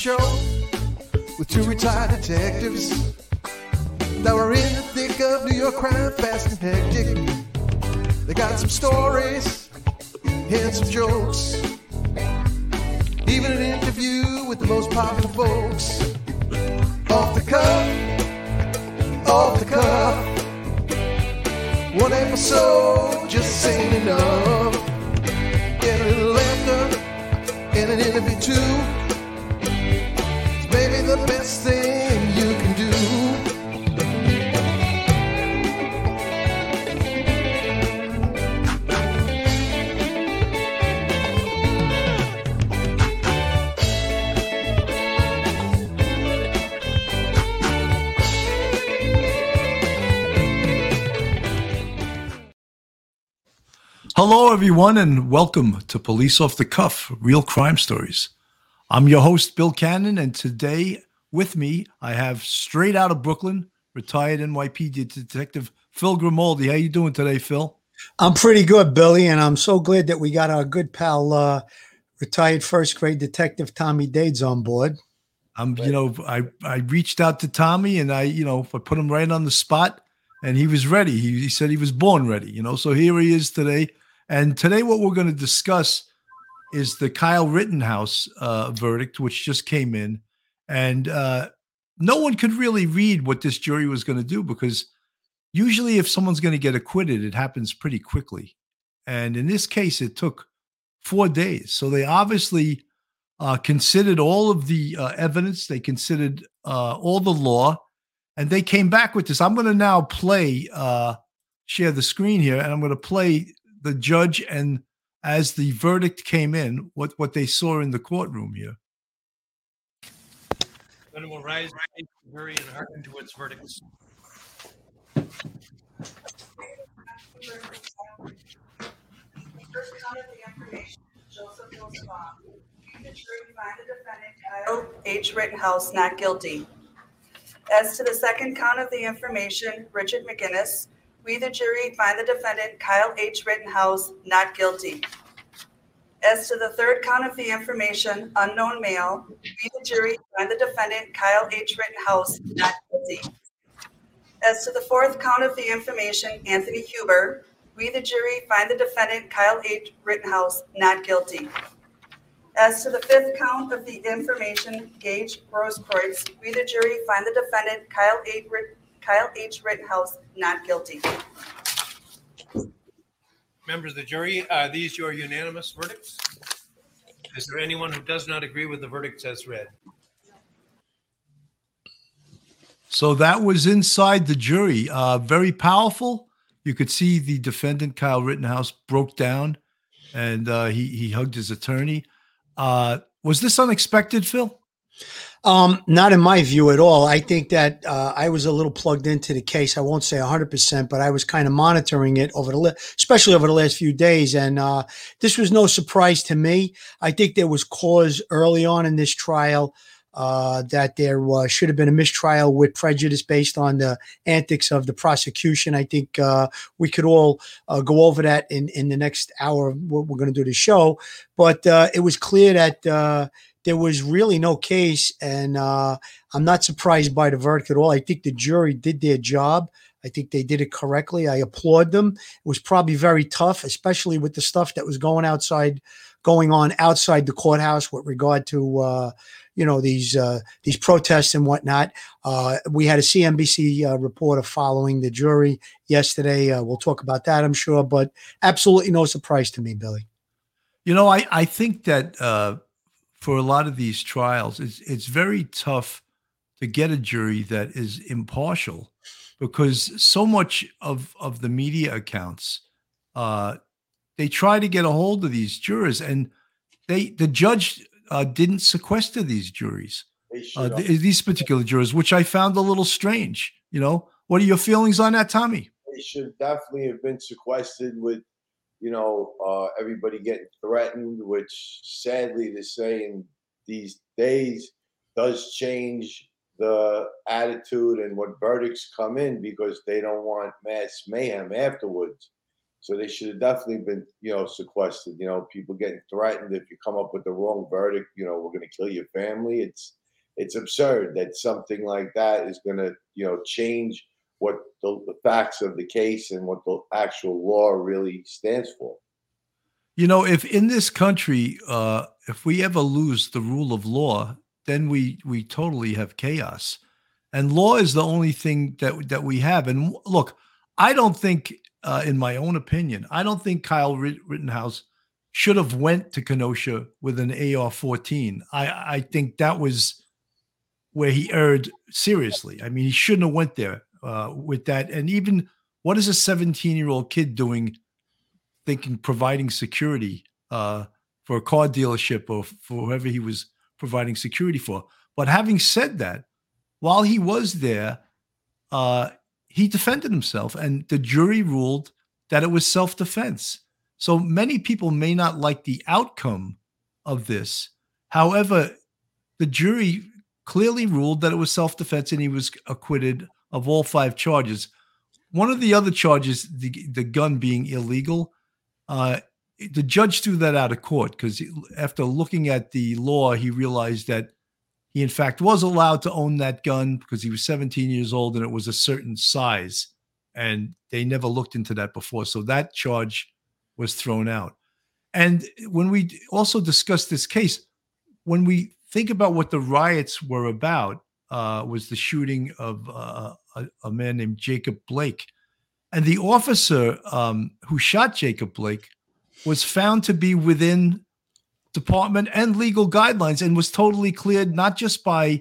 show with two retired detectives that were in the thick of New York crime, fast and hectic. They got some stories and some jokes, even an interview with the most popular folks. Off the cuff, off the cuff. One episode just ain't enough. Get a little laughter and an interview too. Thing you can do. Hello, everyone, and welcome to Police Off the Cuff Real Crime Stories. I'm your host, Bill Cannon, and today with me, I have straight out of Brooklyn, retired NYPD detective Phil Grimaldi. How you doing today, Phil? I'm pretty good, Billy, and I'm so glad that we got our good pal, uh, retired first grade detective Tommy Dades on board. I'm, you know, I I reached out to Tommy, and I, you know, I put him right on the spot, and he was ready. He, he said he was born ready, you know. So here he is today, and today what we're going to discuss is the Kyle Rittenhouse uh, verdict, which just came in, and uh, no one could really read what this jury was going to do because usually if someone's going to get acquitted, it happens pretty quickly, and in this case, it took four days. So they obviously uh, considered all of the uh, evidence, they considered uh, all the law, and they came back with this. I'm going to now play, uh, share the screen here, and I'm going to play the judge and as the verdict came in, what what they saw in the courtroom here. Then will rise, jury, and hearken to its verdicts. First count of the information, Joseph Rosenbaum. The jury find the defendant Kyle H. Rittenhouse not guilty. As to the second count of the information, Richard McGinniss, we, the jury, find the defendant Kyle H. Rittenhouse not guilty. As to the third count of the information, unknown male, we, the jury, find the defendant Kyle H. Rittenhouse not guilty. As to the fourth count of the information, Anthony Huber, we, the jury, find the defendant Kyle H. Rittenhouse not guilty. As to the fifth count of the information, Gaige Grosskreutz, we, the jury, find the defendant Kyle H. Rit- Kyle H. Rittenhouse not guilty. Members of the jury, are these your unanimous verdicts? Is there anyone who does not agree with the verdicts as read? So that was inside the jury. Uh, very powerful. You could see the defendant Kyle Rittenhouse broke down, and uh, he he hugged his attorney. Uh, was this unexpected, Phil? Um, not in my view at all. I think that uh, I was a little plugged into the case. I won't say 100%, but I was kind of monitoring it over the, li- especially over the last few days. And uh, this was no surprise to me. I think there was cause early on in this trial uh, that there uh, should have been a mistrial with prejudice based on the antics of the prosecution. I think uh, we could all uh, go over that in, in the next hour. What we're going to do the show, but uh, it was clear that uh, there was really no case, and uh, I'm not surprised by the verdict at all. I think the jury did their job. I think they did it correctly. I applaud them. It was probably very tough, especially with the stuff that was going outside, going on outside the courthouse with regard to uh, you know these uh, these protests and whatnot. Uh, we had a CNBC uh, reporter following the jury yesterday. Uh, we'll talk about that, I'm sure, but absolutely no surprise to me, Billy. You know, I I think that uh, for a lot of these trials, it's it's very tough to get a jury that is impartial because so much of of the media accounts uh, they try to get a hold of these jurors and they the judge uh, didn't sequester these juries uh, th- these particular jurors which i found a little strange you know? What are your feelings on that tommy? They should definitely have been sequestered with, you know, uh, everybody getting threatened, which sadly to say in these days does change the attitude and what verdicts come in because they don't want mass mayhem afterwards. So they should have definitely been, you know, sequestered. You know, people getting threatened if you come up with the wrong verdict. You know, we're going to kill your family. It's it's absurd that something like that is going to, you know, change what the, the facts of the case and what the actual law really stands for. You know, if in this country, uh, if we ever lose the rule of law, then we we totally have chaos. And law is the only thing that that we have. And look, I don't think, uh, in my own opinion, I don't think Kyle Rittenhouse should have went to Kenosha with an AR-14. I I think that was where he erred seriously. I mean, he shouldn't have went there uh, with that. And even what is a 17 year old kid doing thinking providing security uh, for a car dealership or for whoever he was providing security for. But having said that, while he was there, uh, he defended himself, and the jury ruled that it was self defense. So many people may not like the outcome of this. However, the jury clearly ruled that it was self defense and he was acquitted of all five charges. One of the other charges, the, the gun being illegal, uh, the judge threw that out of court because after looking at the law, he realized that he, in fact, was allowed to own that gun because he was 17 years old and it was a certain size. And they never looked into that before. So that charge was thrown out. And when we also discussed this case, when we think about what the riots were about, uh, was the shooting of uh, a, a, man named Jacob Blake. And the officer um, who shot Jacob Blake was found to be within department and legal guidelines and was totally cleared not just by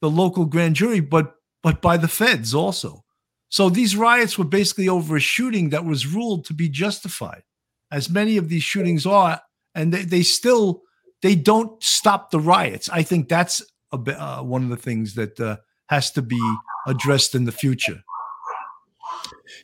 the local grand jury but but by the feds also. So these riots were basically over a shooting that was ruled to be justified, as many of these shootings are, and they, they still they don't stop the riots. I think that's a, uh, one of the things that uh, has to be addressed in the future.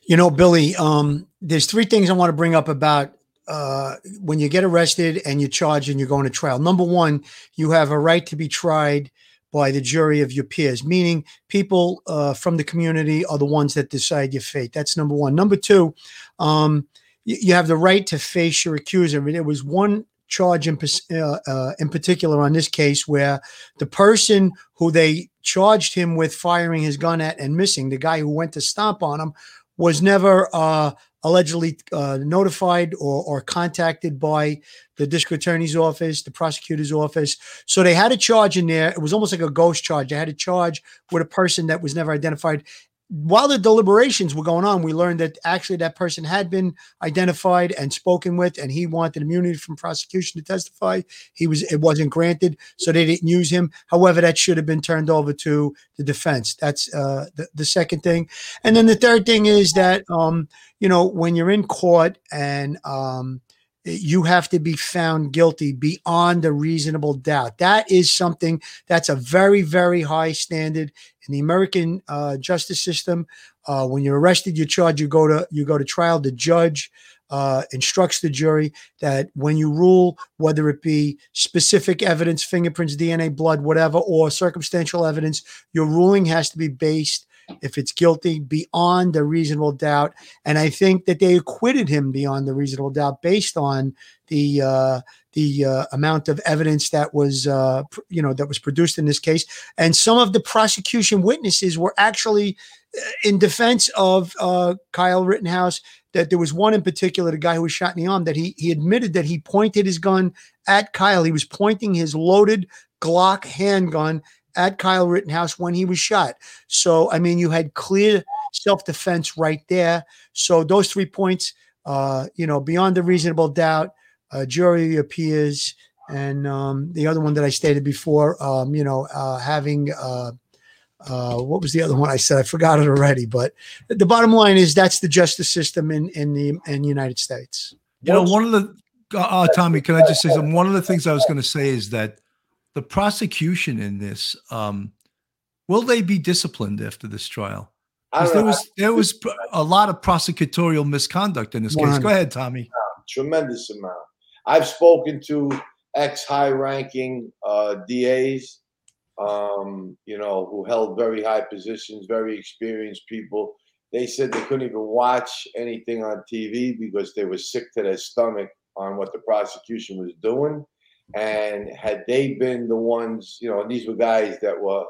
You know, Billy, um, there's three things I want to bring up about uh, when you get arrested and you're charged and you're going to trial. Number one, you have a right to be tried by the jury of your peers, meaning people uh, from the community are the ones that decide your fate. That's number one. Number two, um, you, have the right to face your accuser. I mean, there was one charge in, uh, uh, in particular on this case where the person who they charged him with firing his gun at and missing, the guy who went to stomp on him, was never uh, allegedly uh, notified or, or contacted by the district attorney's office, the prosecutor's office. So they had a charge in there. It was almost like a ghost charge. They had a charge with a person that was never identified while the deliberations were going on, we learned that actually that person had been identified and spoken with, and he wanted immunity from prosecution to testify. He was it wasn't granted, so they didn't use him. However, that should have been turned over to the defense. That's uh, the the second thing, and then the third thing is that um, you know when you're in court and um, you have to be found guilty beyond a reasonable doubt. That is something that's a very, very high standard in the American uh, justice system. Uh, when you're arrested, you're charged. You go to you go to trial. The judge uh, instructs the jury that when you rule, whether it be specific evidence, fingerprints, DNA, blood, whatever, or circumstantial evidence, your ruling has to be based if it's guilty beyond a reasonable doubt. And I think that they acquitted him beyond the reasonable doubt based on the uh, the uh, amount of evidence that was uh, pr- you know that was produced in this case. And some of the prosecution witnesses were actually uh, in defense of uh, Kyle Rittenhouse. That there was one in particular, the guy who was shot in the arm, that he he admitted that he pointed his gun at Kyle. He was pointing his loaded Glock handgun at Kyle Rittenhouse when he was shot. So, I mean, you had clear self defense right there. So, those three points, uh, you know, beyond a reasonable doubt, uh, jury appears. And um, the other one that I stated before, um, you know, uh, having uh, uh, what was the other one I said? I forgot it already. But the bottom line is that's the justice system in in the in the United States. You know, one of the uh, uh Tommy, can I just say something? One of the things I was going to say is that the prosecution in this um, will they be disciplined after this trial? There was there was a lot of prosecutorial misconduct in this case. Go ahead, Tommy. Tremendous amount. I've spoken to ex high-ranking uh, DAs, um, you know, who held very high positions, very experienced people, they said they couldn't even watch anything on TV because they were sick to their stomach on what the prosecution was doing. And had they been the ones, you know, and these were guys that were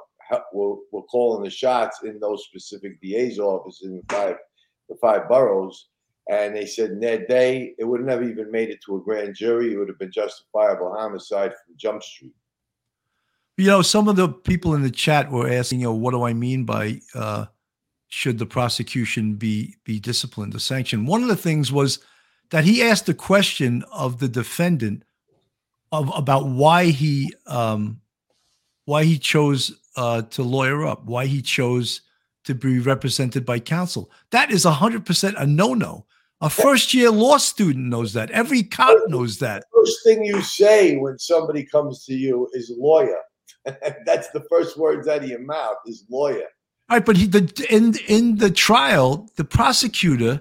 were, were calling the shots in those specific DA's offices in the five the five boroughs. And they said Ned Day, it would have never even made it to a grand jury. It would have been justifiable homicide from Jump Street. You know, some of the people in the chat were asking, you know, what do I mean by uh, should the prosecution be be disciplined or sanctioned? One of the things was that he asked the question of the defendant of about why he um, why he chose uh, to lawyer up, why he chose to be represented by counsel. That is 100% a no no. A first year law student knows that. Every cop knows that. First thing you say when somebody comes to you is lawyer. That's the first words out of your mouth is lawyer. All right, but he the in in the trial, the prosecutor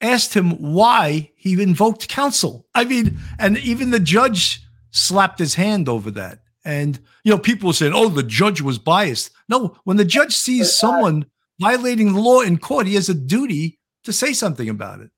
asked him why he invoked counsel. I mean, and even the judge slapped his hand over that. And you know, people were saying, "Oh, the judge was biased." No, when the judge sees someone violating the law in court, he has a duty to say something about it.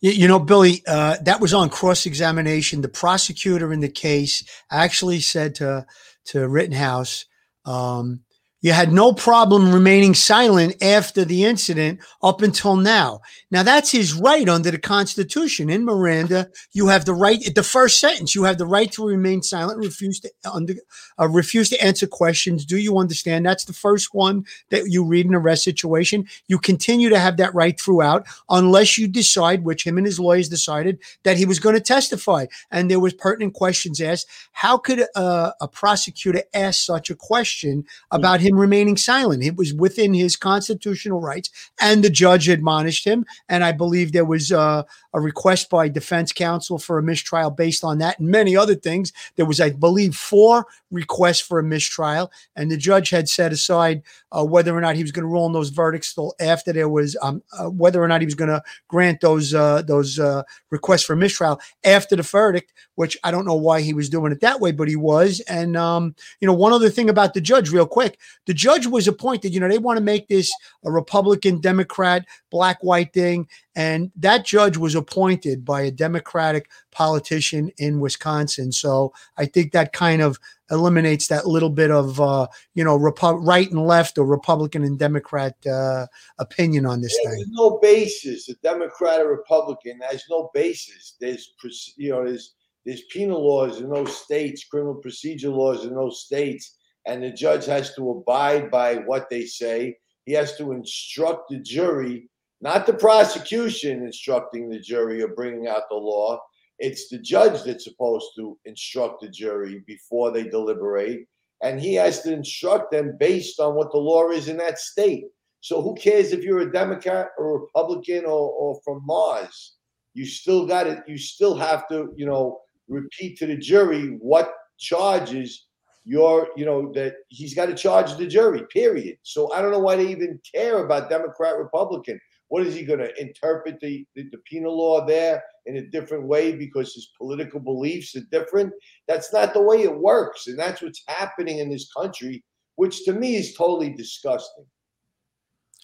You, know, Billy, uh, that was on cross examination. The prosecutor in the case actually said to to Rittenhouse, um, you had no problem remaining silent after the incident up until now. Now that's his right under the Constitution. In Miranda, you have the right. The first sentence, you have the right to remain silent, refuse to under, uh, refuse to answer questions. Do you understand? That's the first one that you read in a arrest situation. You continue to have that right throughout, unless you decide, which him and his lawyers decided, that he was going to testify, and there was pertinent questions asked. How could a, a prosecutor ask such a question about him? Him remaining silent. It was within his constitutional rights, and the judge admonished him. And I believe there was uh, a request by defense counsel for a mistrial based on that and many other things. There was, I believe, four requests for a mistrial, and the judge had set aside uh, whether or not he was going to rule on those verdicts till after there was um, uh, whether or not he was going to grant those uh, those uh, requests for mistrial after the verdict, which I don't know why he was doing it that way, but he was. And um, you know, one other thing about the judge, real quick, the judge was appointed. You know, they want to make this a Republican, Democrat, black white thing, and that judge was appointed by a Democratic politician in Wisconsin. So I think that kind of eliminates that little bit of uh, you know Repu- right and left or Republican and Democrat uh, opinion on this There's thing. no basis. A Democrat or Republican has no basis. There's you know there's there's penal laws in those states, criminal procedure laws in those states, and the judge has to abide by what they say. He has to instruct the jury, not the prosecution instructing the jury or bringing out the law. It's the judge that's supposed to instruct the jury before they deliberate, and he has to instruct them based on what the law is in that state. So who cares if you're a Democrat or Republican or, or from Mars? You still got it. You still have to, you know, repeat to the jury what charges you're, you know, that he's got to charge the jury. Period. So I don't know why they even care about Democrat Republican. What is he going to interpret the, the, the penal law there in a different way because his political beliefs are different? That's not the way it works, and that's what's happening in this country, which to me is totally disgusting.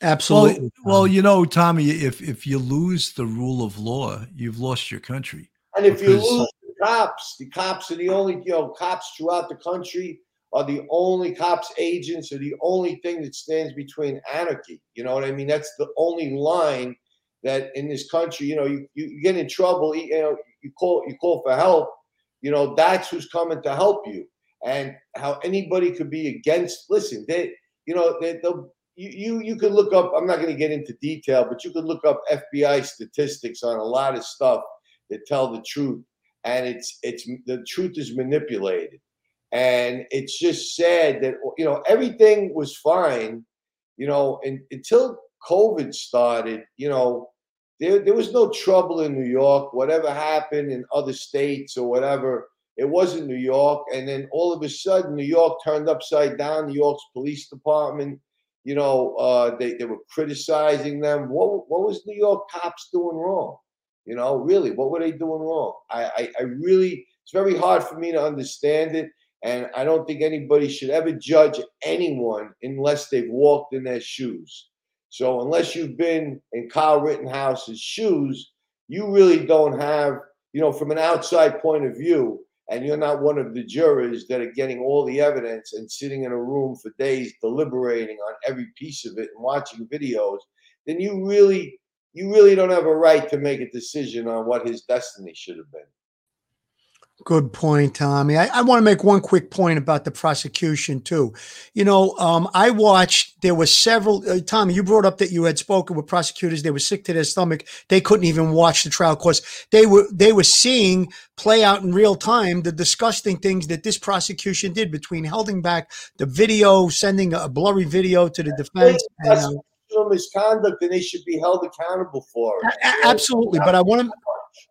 Absolutely. Well, well, you know, Tommy, if if you lose the rule of law, you've lost your country. And if you lose the cops, the cops are the only, you know, cops throughout the country are the only cops agents are the only thing that stands between anarchy. You know what I mean? That's the only line that in this country, you know, you, you, get in trouble, you know, you call you call for help, you know, that's who's coming to help you. And how anybody could be against listen, they you know, they they'll you, you you could look up, I'm not going to get into detail, but you could look up FBI statistics on a lot of stuff that tell the truth. And it's it's the truth is manipulated. And it's just sad that you know everything was fine, you know, and, until COVID started, you know, there, there was no trouble in New York. Whatever happened in other states or whatever, it wasn't New York. And then all of a sudden, New York turned upside down. New York's police department, you know, uh, they, they were criticizing them. What, what was New York cops doing wrong? You know, really, what were they doing wrong? I, I, I really, it's very hard for me to understand it. And I don't think anybody should ever judge anyone unless they've walked in their shoes. So unless you've been in Kyle Rittenhouse's shoes, you really don't have, you know, from an outside point of view, and you're not one of the jurors that are getting all the evidence and sitting in a room for days deliberating on every piece of it and watching videos, then you really you really don't have a right to make a decision on what his destiny should have been. Good point, Tommy. I, I want to make one quick point about the prosecution too. You know, um, I watched. There were several. Uh, Tommy, you brought up that you had spoken with prosecutors. They were sick to their stomach. They couldn't even watch the trial Course they were they were seeing play out in real time the disgusting things that this prosecution did between holding back the video, sending a blurry video to the defense. And, uh, misconduct, and they should be held accountable for it. Absolutely, but I want to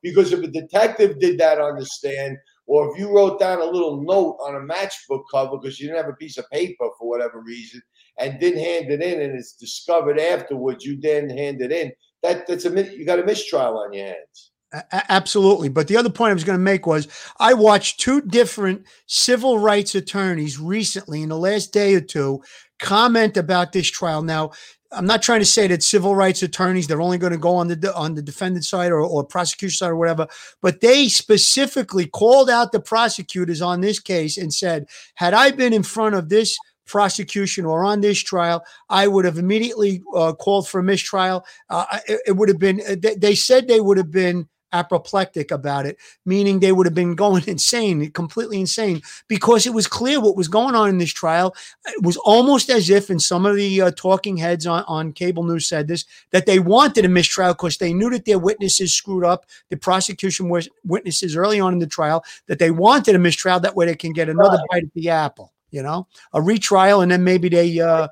because if a detective did that on the stand, or if you wrote down a little note on a matchbook cover because you didn't have a piece of paper for whatever reason and didn't hand it in, and it's discovered afterwards you didn't hand it in, that that's a you got a mistrial on your hands. Absolutely. But the other point I was going to make was I watched two different civil rights attorneys recently in the last day or two comment about this trial. Now, I'm not trying to say that civil rights attorneys they're only going to go on the on the defendant side or, or prosecution side or whatever, but they specifically called out the prosecutors on this case and said, had I been in front of this prosecution or on this trial, I would have immediately uh, called for a mistrial. Uh, it, it, would have been. They, they said they would have been apoplectic about it, meaning they would have been going insane, completely insane, because it was clear what was going on in this trial. It was almost as if, and some of the uh, talking heads on, on cable news said this, that they wanted a mistrial because they knew that their witnesses screwed up, the prosecution was witnesses early on in the trial, that they wanted a mistrial. That way they can get another bite at the apple, you know, a retrial, and then maybe they uh,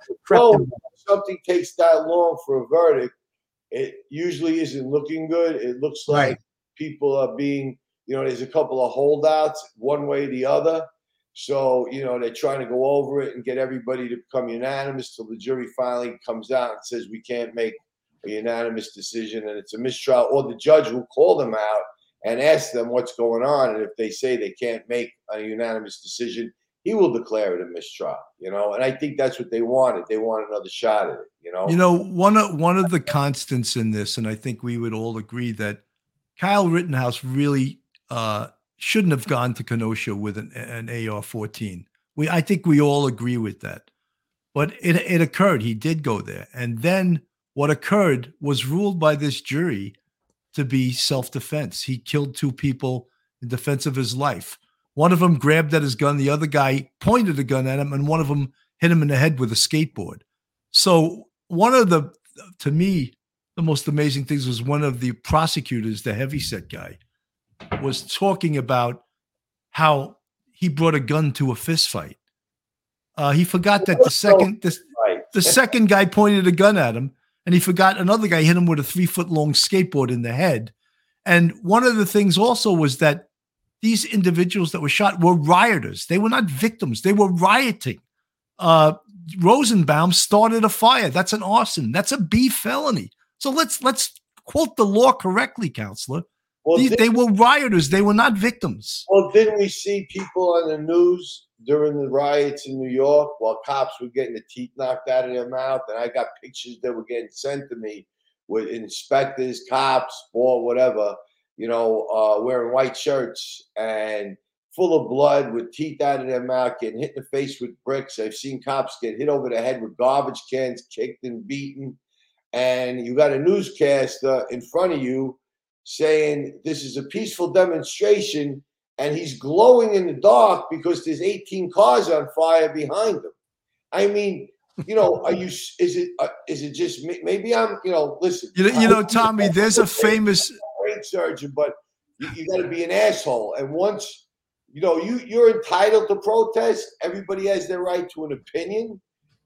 something takes that long for a verdict it usually isn't looking good. It looks like right people are being, you know, there's a couple of holdouts one way or the other. So, you know, they're trying to go over it and get everybody to become unanimous till the jury finally comes out and says we can't make a unanimous decision and it's a mistrial, or the judge will call them out and ask them what's going on. And if they say they can't make a unanimous decision, he will declare it a mistrial, you know. And I think that's what they wanted. They want another shot at it, you know. You know, one of one of the constants in this, and I think we would all agree that Kyle Rittenhouse really uh, shouldn't have gone to Kenosha with an, an AR-14. We, I think we all agree with that. But it, it occurred. He did go there, and then what occurred was ruled by this jury to be self-defense. He killed two people in defense of his life. One of them grabbed at his gun. The other guy pointed a gun at him, and one of them hit him in the head with a skateboard. So one of the, to me, the most amazing things was one of the prosecutors, the heavyset guy, was talking about how he brought a gun to a fist fight. Uh, he forgot that the second the, the second guy pointed a gun at him, and he forgot another guy hit him with a three foot long skateboard in the head. And one of the things also was that these individuals that were shot were rioters. They were not victims. They were rioting. Uh, Rosenbaum started a fire. That's an arson. That's a B felony. So let's let's quote the law correctly, counselor. Well, These, they were rioters. They were not victims. Well, didn't we see people on the news during the riots in New York while cops were getting the teeth knocked out of their mouth? And I got pictures that were getting sent to me with inspectors, cops, or whatever, you know, uh, wearing white shirts and full of blood with teeth out of their mouth, getting hit in the face with bricks. I've seen cops get hit over the head with garbage cans, kicked and beaten and you got a newscaster in front of you saying this is a peaceful demonstration and he's glowing in the dark because there's 18 cars on fire behind him i mean you know are you is it uh, is it just me? maybe i'm you know listen you know, you know tommy there's a famous brain surgeon but you, you got to be an asshole and once you know you you're entitled to protest everybody has their right to an opinion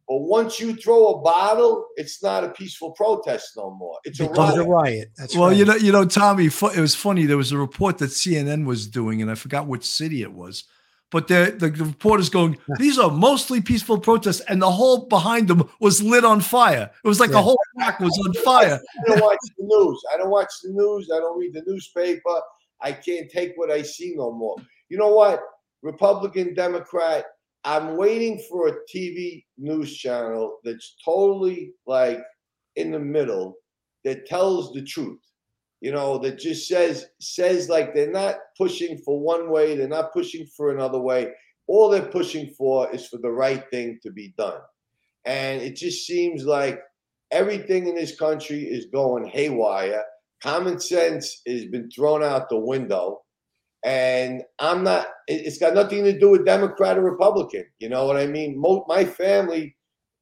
but once you throw a bottle, it's not a peaceful protest no more. It's a riot. a riot. That's well, right. you know, you know, Tommy. It was funny. There was a report that CNN was doing, and I forgot which city it was. But the, the, the reporter's going, these are mostly peaceful protests, and the whole behind them was lit on fire. It was like yeah. a whole block was on fire. I don't watch the news. I don't watch the news. I don't read the newspaper. I can't take what I see no more. You know what? Republican, Democrat, I'm waiting for a TV news channel that's totally like in the middle that tells the truth. You know, that just says says like they're not pushing for one way, they're not pushing for another way. All they're pushing for is for the right thing to be done. And it just seems like everything in this country is going haywire. Common sense has been thrown out the window. And I'm not, it's got nothing to do with Democrat or Republican. You know what I mean? Most, my family,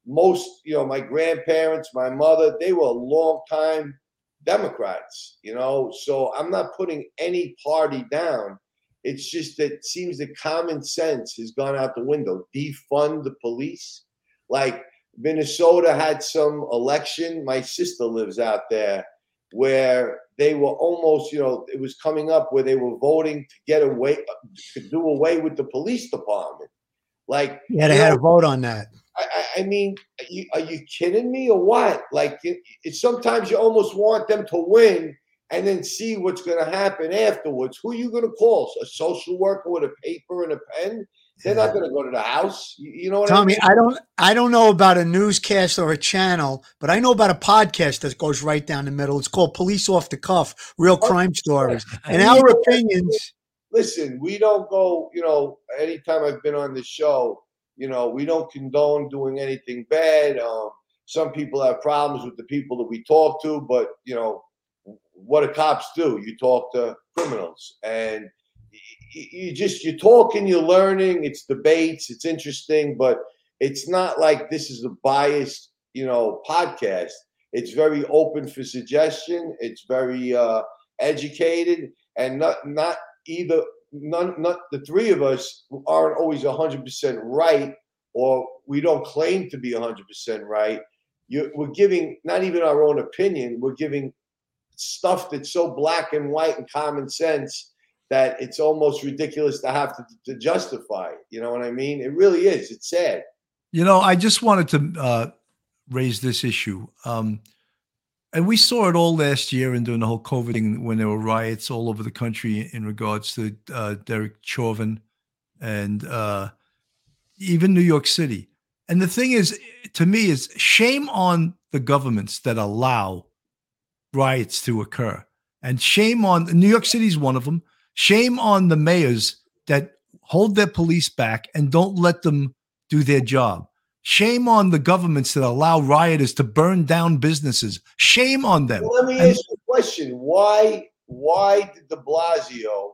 most, you know, my grandparents, my mother, they were a long time Democrats, you know. So I'm not putting any party down. It's just that it seems that common sense has gone out the window. Defund the police. Like Minnesota had some election. My sister lives out there where they were almost, you know, it was coming up where they were voting to get away, to do away with the police department. Like, yeah, they had a vote on that. I, I mean, are you, are you, kidding me or what? Like, it, it, sometimes you almost want them to win and then see what's going to happen afterwards. Who are you going to call? A social worker with a paper and a pen? They're not going to go to the house. You, you know what Tommy, I, mean? I don't I don't know about a newscast or a channel, but I know about a podcast that goes right down the middle. It's called Police Off the Cuff, Real oh, Crime Stories. And our opinions Listen, we don't go, you know, anytime I've been on the show, you know, we don't condone doing anything bad. Um, some people have problems with the people that we talk to, but you know, what do cops do? You talk to criminals and you just you're talking, you're learning. It's debates, it's interesting, but it's not like this is a biased, you know, podcast. It's very open for suggestion. It's very uh, educated, and not not either. None, not the three of us aren't always hundred percent right, or we don't claim to be hundred percent right. You, we're giving not even our own opinion. We're giving stuff that's so black and white and common sense that it's almost ridiculous to have to, to justify. You know what I mean? It really is. It's sad. You know, I just wanted to uh, raise this issue. Um, and we saw it all last year and during the whole COVID thing when there were riots all over the country in regards to uh, Derek Chauvin and uh, even New York City. And the thing is, to me, is shame on the governments that allow riots to occur. And shame on New York City is one of them. Shame on the mayors that hold their police back and don't let them do their job. Shame on the governments that allow rioters to burn down businesses. Shame on them. Well, let me and, ask you a question. Why why did de Blasio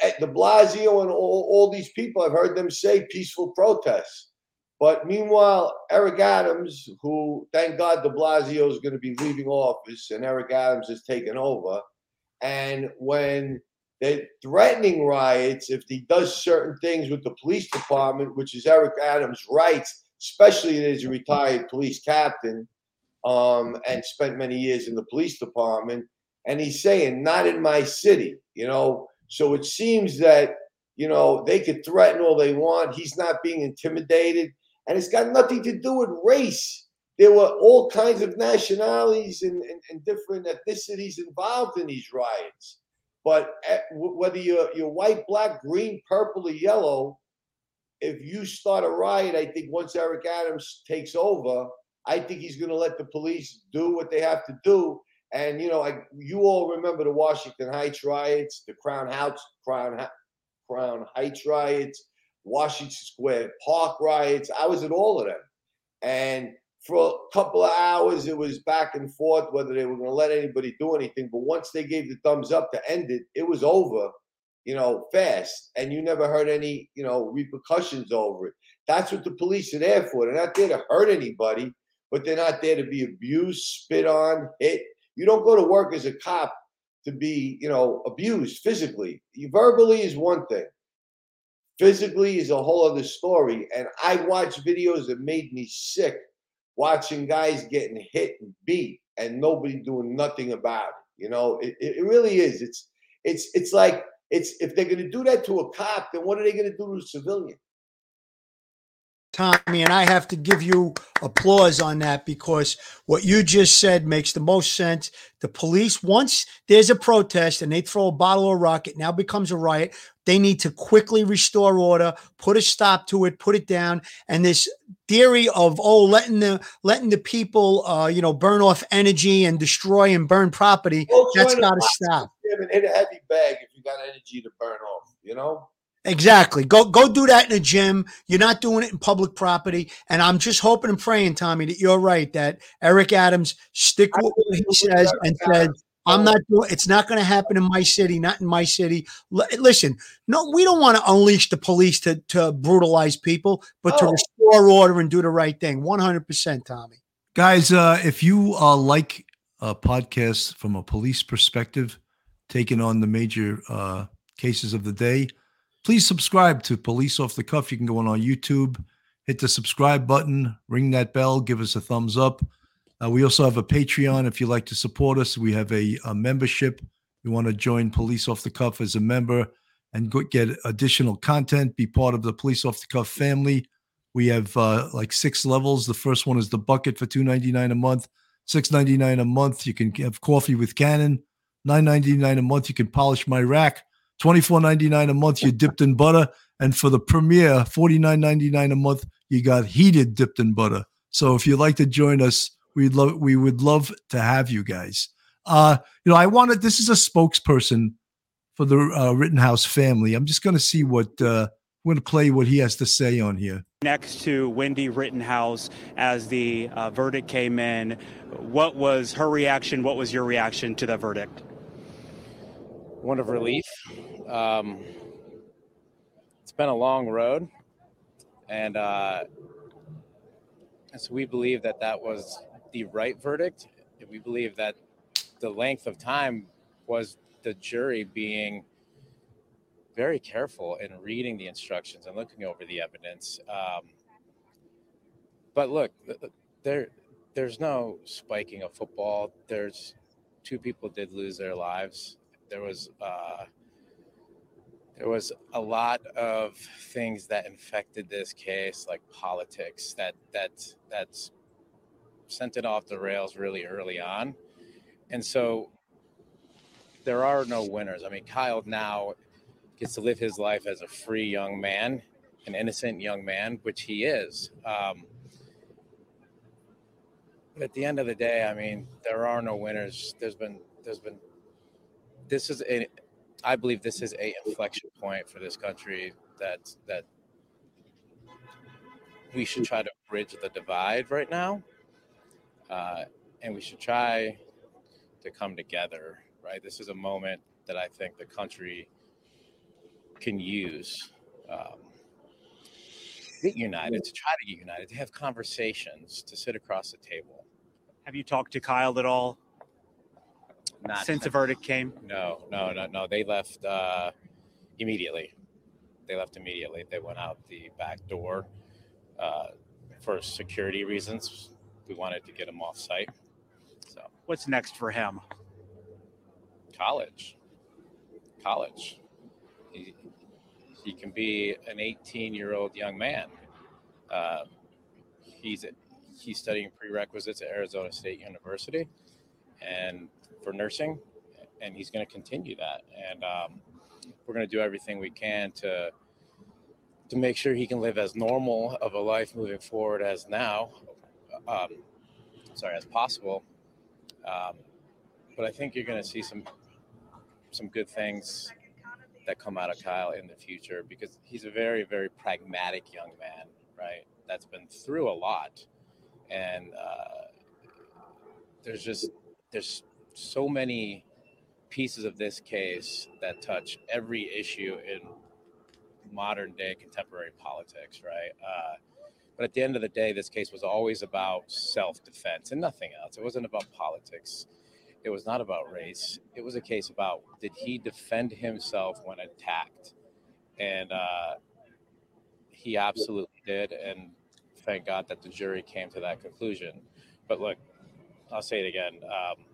at de Blasio and all, all these people I've heard them say peaceful protests. But meanwhile, Eric Adams, who thank God de Blasio is going to be leaving office and Eric Adams is taking over. And when they're threatening riots if he does certain things with the police department, which is Eric Adams' rights, especially as a retired police captain um, and spent many years in the police department. And he's saying, not in my city, you know. So it seems that, you know, they could threaten all they want. He's not being intimidated. And it's got nothing to do with race. There were all kinds of nationalities and, and, and different ethnicities involved in these riots. But at, whether you're, you're white, black, green, purple, or yellow, if you start a riot, I think once Eric Adams takes over, I think he's going to let the police do what they have to do. And you know, like you all remember the Washington Heights riots, the Crown House, Crown Crown Heights riots, Washington Square Park riots. I was at all of them, and for a couple of hours, it was back and forth whether they were going to let anybody do anything. But once they gave the thumbs up to end it, it was over, you know, fast. And you never heard any, you know, repercussions over it. That's what the police are there for. They're not there to hurt anybody, but they're not there to be abused, spit on, hit. You don't go to work as a cop to be, you know, abused physically. Verbally is one thing. Physically is a whole other story. And I watched videos that made me sick watching guys getting hit and beat and nobody doing nothing about it. You know, it, it really is. It's it's it's like it's if they're going to do that to a cop, then what are they going to do to a civilian? Tommy, and I have to give you applause on that because what you just said makes the most sense. The police, once there's a protest and they throw a bottle or rock, it now becomes a riot. They need to quickly restore order, put a stop to it, put it down. And this theory of oh, letting the letting the people, uh, you know, burn off energy and destroy and burn property, Go that's got to stop. Gym and hit a heavy bag if you got energy to burn off. You know. Exactly. Go go do that in a gym. You're not doing it in public property. And I'm just hoping and praying, Tommy, that you're right. That Eric Adams stick with what he says and says, "I'm not doing. It's not going to happen in my city. Not in my city." L- listen, no, we don't want to unleash the police to to brutalize people, but to restore order and do the right thing. 100, percent Tommy. Guys, uh, if you uh, like uh, podcasts from a police perspective, taking on the major uh, cases of the day, please subscribe to Police Off the Cuff. You can go on our YouTube, hit the subscribe button, ring that bell, give us a thumbs up. Uh, we also have a Patreon if you'd like to support us. We have a, a membership. You want to join Police Off the Cuff as a member and go, get additional content, be part of the Police Off the Cuff family. We have uh, like six levels. The first one is the bucket for two ninety nine a month. Six ninety nine a month. You can have coffee with Cannon. Nine ninety nine a month. You can polish my rack. Twenty four ninety nine a month. You're dipped in butter. And for the premiere, forty nine ninety nine a month. You got heated dipped in butter. So if you'd like to join us, we'd love we would love to have you guys. Uh, you know, I wanted this is a spokesperson for the uh, Rittenhouse family. I'm just going to see what uh, I'm going to play what he has to say on here. next to Wendy Rittenhouse as the uh, verdict came in. What was her reaction? What was your reaction to the verdict? One of relief. Um, it's been a long road, and uh, so we believe that that was the right verdict. We believe that the length of time was the jury being very careful in reading the instructions and looking over the evidence. Um, but look, th- th- there, there's no spiking of football. There's two people did lose their lives there was uh, there was a lot of things that infected this case, like politics, that that that's sent it off the rails really early on, and so there are no winners. I mean, Kyle now gets to live his life as a free young man, an innocent young man, which he is. Um, but at the end of the day, I mean, there are no winners. There's been there's been this is a I believe this is a inflection point for this country that that we should try to bridge the divide right now, uh, and we should try to come together. Right, this is a moment that I think the country can use. Um, get united to try to get united to have conversations to sit across the table Have you talked to Kyle at all not since the verdict came? No, no, no, no. They left uh, immediately. They left immediately. They went out the back door uh, for security reasons. We wanted to get him off site. So What's next for him? college, college. He, he can be an 18-year-old young man. Uh, he's he's studying prerequisites at Arizona State University, and for nursing, and he's going to continue that. And um, we're going to do everything we can to to make sure he can live as normal of a life moving forward as now, um, sorry, as possible. Um, but I think you're going to see some some good things that come out of Kyle in the future because he's a very very pragmatic young man, right? That's been through a lot, and uh, there's just there's so many pieces of this case that touch every issue in modern day contemporary politics, right? Uh, but at the end of the day, this case was always about self defense and nothing else. It wasn't about politics. It was not about race. It was a case about did he defend himself when attacked? And uh, he absolutely did. And thank God that the jury came to that conclusion. But look, I'll say it again. Um,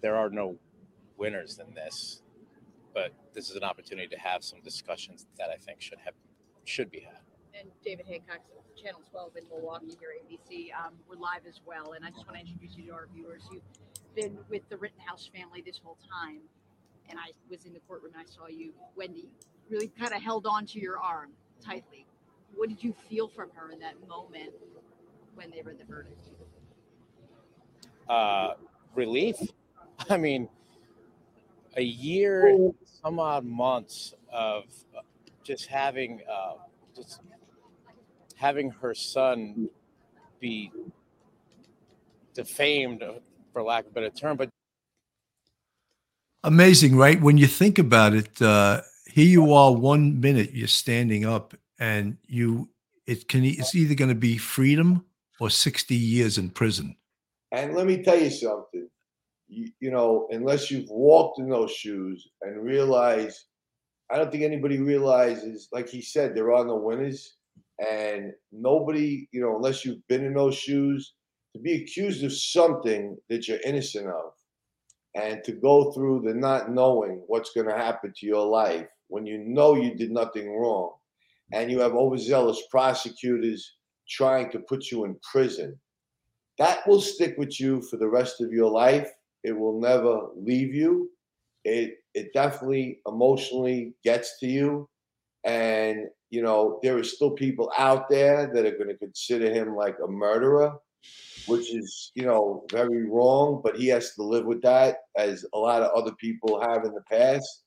there are no winners in this, but this is an opportunity to have some discussions that I think should have should be had. and David Hancock, Channel 12 in Milwaukee here, ABC. Um, we're live as well, and I just want to introduce you to our viewers. You've been with the Rittenhouse family this whole time, and I was in the courtroom and I saw you, Wendy, really kind of held on to your arm tightly. What did you feel from her in that moment when they read the verdict? Uh, relief. I mean, a year, some odd months of uh, just having, uh, just having her son be defamed, uh, for lack of a better term, but Amazing, right? When you think about it, uh, here you are. One minute you're standing up, and you it can e- it's either going to be freedom or sixty years in prison. And let me tell you something. You, you know, unless you've walked in those shoes and realize, I don't think anybody realizes, like he said, there are no winners. And nobody, you know, unless you've been in those shoes, to be accused of something that you're innocent of and to go through the not knowing what's going to happen to your life when you know you did nothing wrong and you have overzealous prosecutors trying to put you in prison that will stick with you for the rest of your life it will never leave you. It it definitely emotionally gets to you. And you know there are still people out there that are going to consider him like a murderer which is you know very wrong but he has to live with that as a lot of other people have in the past.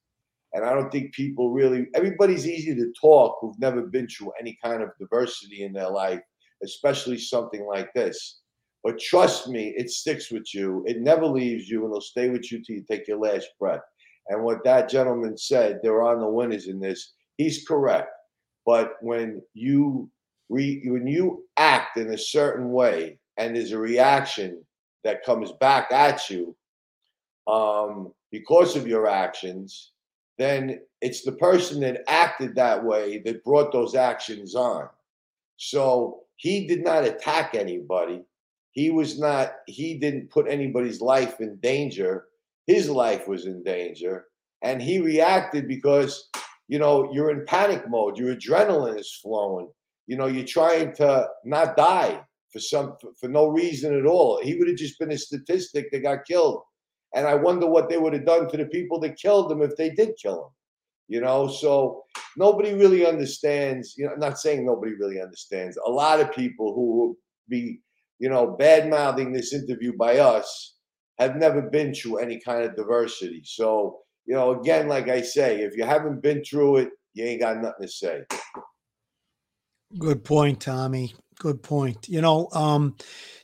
And i don't think people really everybody's easy to talk who've never been through any kind of diversity in their life especially something like this but trust me it sticks with you it never leaves you and it'll stay with you till you take your last breath and what that gentleman said there are no winners in this he's correct but when you re, when you act in a certain way and there's a reaction that comes back at you um, because of your actions, then it's the person that acted that way that brought those actions on. So he did not attack anybody. He was not, he didn't put anybody's life in danger. His life was in danger. And he reacted because, you know, you're in panic mode, your adrenaline is flowing. You know, you're trying to not die for some for, no reason at all. He would have just been a statistic that got killed. And I wonder what they would have done to the people that killed him if they did kill him. You know, so nobody really understands. You know, I'm not saying nobody really understands. A lot of people who will be, you know, bad mouthing this interview by us have never been through any kind of diversity. So, you know, again, like I say, if you haven't been through it, you ain't got nothing to say. Good point, Tommy. Good point. You know, um,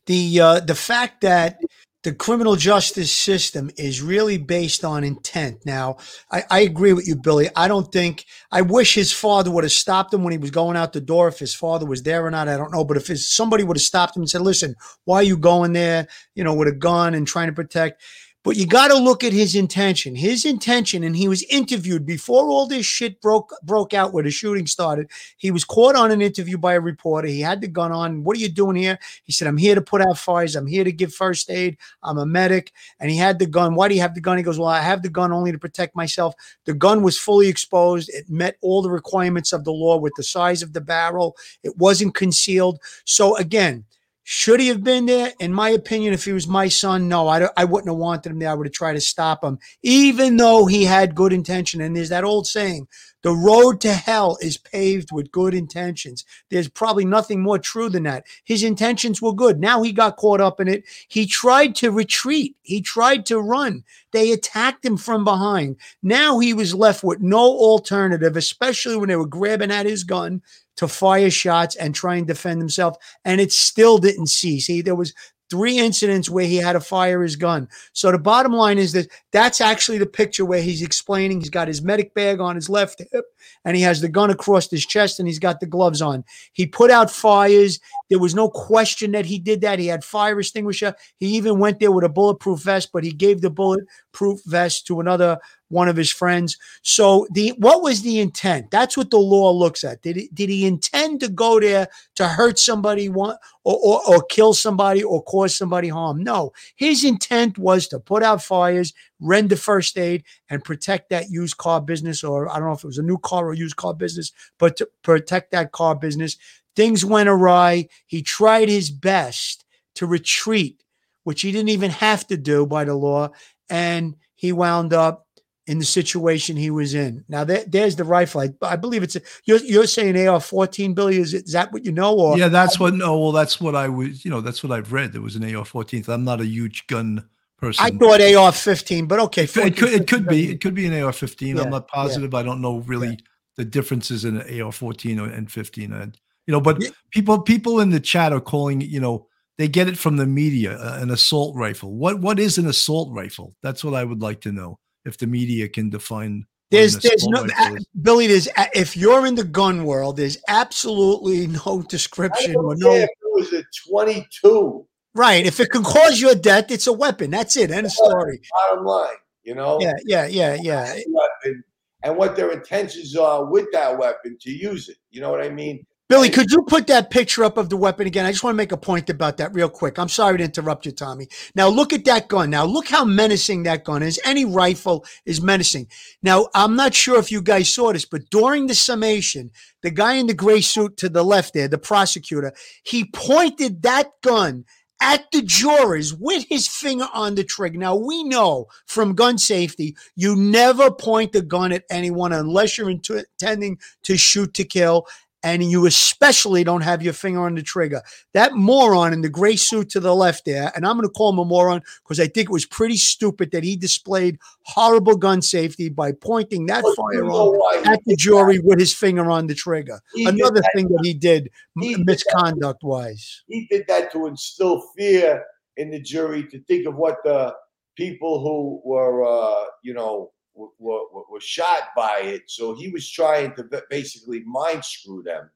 the uh, the fact that the criminal justice system is really based on intent. Now, I, I agree with you, Billy. I don't think I wish his father would have stopped him when he was going out the door. If his father was there or not, I don't know. But if his, somebody would have stopped him and said, "Listen, why are you going there? You know, with a gun and trying to protect." But you got to look at his intention. His intention, and he was interviewed before all this shit broke broke out where the shooting started. He was caught on an interview by a reporter. He had the gun on. What are you doing here? He said, "I'm here to put out fires. I'm here to give first aid. I'm a medic." And he had the gun. Why do you have the gun? He goes, "Well, I have the gun only to protect myself." The gun was fully exposed. It met all the requirements of the law with the size of the barrel. It wasn't concealed. So again. Should he have been there? In my opinion, if he was my son, no, I, I wouldn't have wanted him there. I would have tried to stop him, even though he had good intention. And there's that old saying the road to hell is paved with good intentions. There's probably nothing more true than that. His intentions were good. Now he got caught up in it. He tried to retreat, he tried to run. They attacked him from behind. Now he was left with no alternative, especially when they were grabbing at his gun to fire shots and try and defend himself. And it still didn't cease. He, there was three incidents where he had to fire his gun. So the bottom line is that that's actually the picture where he's explaining he's got his medic bag on his left hip and he has the gun across his chest and he's got the gloves on. He put out fires. There was no question that he did that. He had fire extinguisher. He even went there with a bulletproof vest, but he gave the bulletproof vest to another one of his friends. So the what was the intent? That's what the law looks at. Did he, did he intend to go there to hurt somebody or, or, or kill somebody or cause somebody harm? No, his intent was to put out fires, render first aid, and protect that used car business, or I don't know if it was a new car or used car business, but to protect that car business. Things went awry. He tried his best to retreat, which he didn't even have to do by the law. And he wound up in the situation he was in. Now, there, there's the rifle. I, I believe it's a, you're, you're saying AR 14, Billy. Is, it, is that what you know? Or Yeah, that's what. No, well, that's what I was. You know, that's what I've read. There was an AR-14. I'm not a huge gun person. I thought AR 15, but okay. It could, it could 15 be. It could be an AR-15. Yeah, I'm not yeah. positive. I don't know really Yeah. the differences in an AR-14 or- and 15. And you know, but Yeah. people people in the chat are calling. You know, they get it from the media. Uh, an assault rifle. What what is an assault rifle? That's what I would like to know. If the media can define. There's, there's no, rifle is. Billy, there's, if you're in the gun world, there's absolutely no description or no, if it was a 22. right. If it can cause you a death, it's a weapon. That's it. End of story. Bottom line, you know. Yeah, yeah, yeah, yeah. Weapon and what their intentions are with that weapon to use it. You know what I mean? Billy, could you put that picture up of the weapon again? I just want to make a point about that real quick. I'm sorry to interrupt you, Tommy. Now look at that gun. Now look how menacing that gun is. Any rifle is menacing. Now I'm not sure if you guys saw this, but during the summation, the guy in the gray suit to the left there, the prosecutor, he pointed that gun at the jurors with his finger on the trigger. Now we know from gun safety, you never point the gun at anyone unless you're intending to shoot to kill and you especially don't have your finger on the trigger. That moron in the gray suit to the left there, and I'm going to call him a moron because I think it was pretty stupid that he displayed horrible gun safety by pointing that But you know firearm at the jury with his finger on the trigger. He Another that- thing that he did, he m- did misconduct wise. he did that to instill fear in the jury to think of what the people who were, uh, you know, were, were, shot by it. So he was trying to basically mind screw them.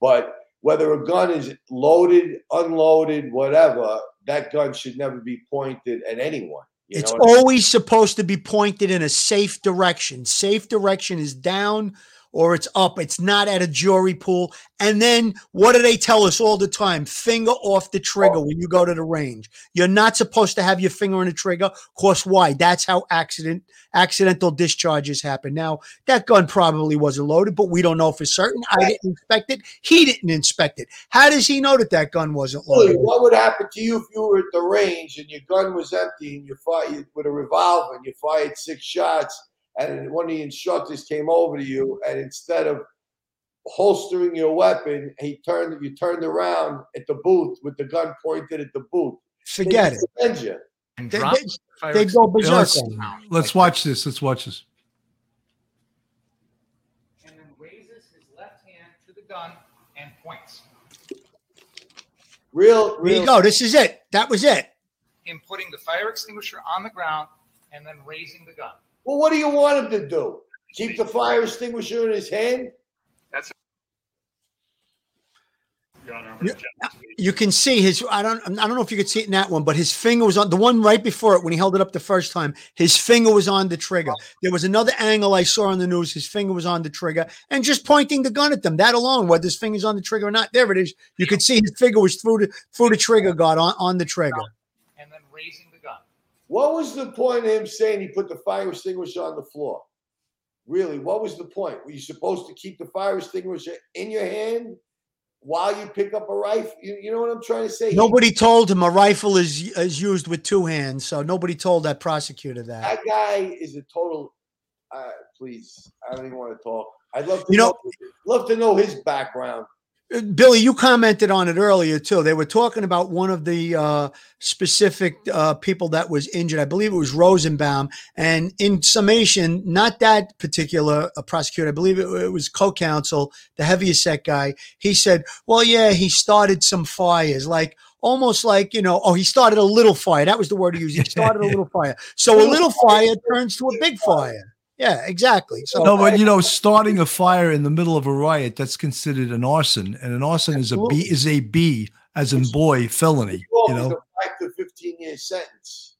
But whether a gun is loaded, unloaded, whatever, that gun should never be pointed at anyone. You It's know what I mean? always supposed to be pointed in a safe direction. Safe direction is down or it's up. It's not at a jury pool. And then what do they tell us all the time? Finger off the trigger when you go to the range. You're not supposed to have your finger on the trigger. Of course why? That's how accident accidental discharges happen. Now that gun probably wasn't loaded, but we don't know for certain. I didn't inspect it. He didn't inspect it. How does he know that that gun wasn't loaded? what would happen to you if you were at the range and your gun was empty and you fired with a revolver and you fired six shots and one of the instructors came over to you and instead of holstering your weapon, he turned you turned around at the booth with the gun pointed at the booth. Forget it. They defend you. and They, they, they go berserk. let's let's watch this. Let's watch this. and then raises his left hand to the gun and points. Real, There real. you go. This is it. That was it. Him putting the fire extinguisher on the ground and then raising the gun. Well, what do you want him to do? Keep the fire extinguisher in his hand? That's Honor, Yeah. Uh, you can see his. I don't. I don't know if you could see it in that one, but his finger was on the one right before it when he held it up the first time. His finger was on the trigger. There was another angle I saw on the news. His finger was on the trigger and just pointing the gun at them. That alone, whether his finger's on the trigger or not, there it is. You could see his finger was through the through the trigger guard on, on the trigger. and then raising the gun. What was the point of him saying he put the fire extinguisher on the floor? Really, what was the point? Were you supposed to keep the fire extinguisher in your hand while you pick up a rifle? You, you know what I'm trying to say? He- Nobody told him a rifle is is used with two hands, so nobody told that prosecutor that. that guy is a total. Uh, please, I don't even want to talk. I'd love to You know- love to know his background. Billy, you commented on it earlier too. They were talking about one of the uh, specific uh, people that was injured. I believe it was Rosenbaum. And in summation, not that particular uh, prosecutor. I believe it, it was co-counsel, the heaviest set guy. He said, "Well, yeah, he started some fires, like." Almost like, you know, oh, he started a little fire. That was the word he used. He started a little fire. So a little fire turns to a big fire. Yeah, exactly. So No, but you know, starting a fire in the middle of a riot, that's considered an arson. And an arson is a B is a B as in boy felony. You know, five to fifteen year sentence.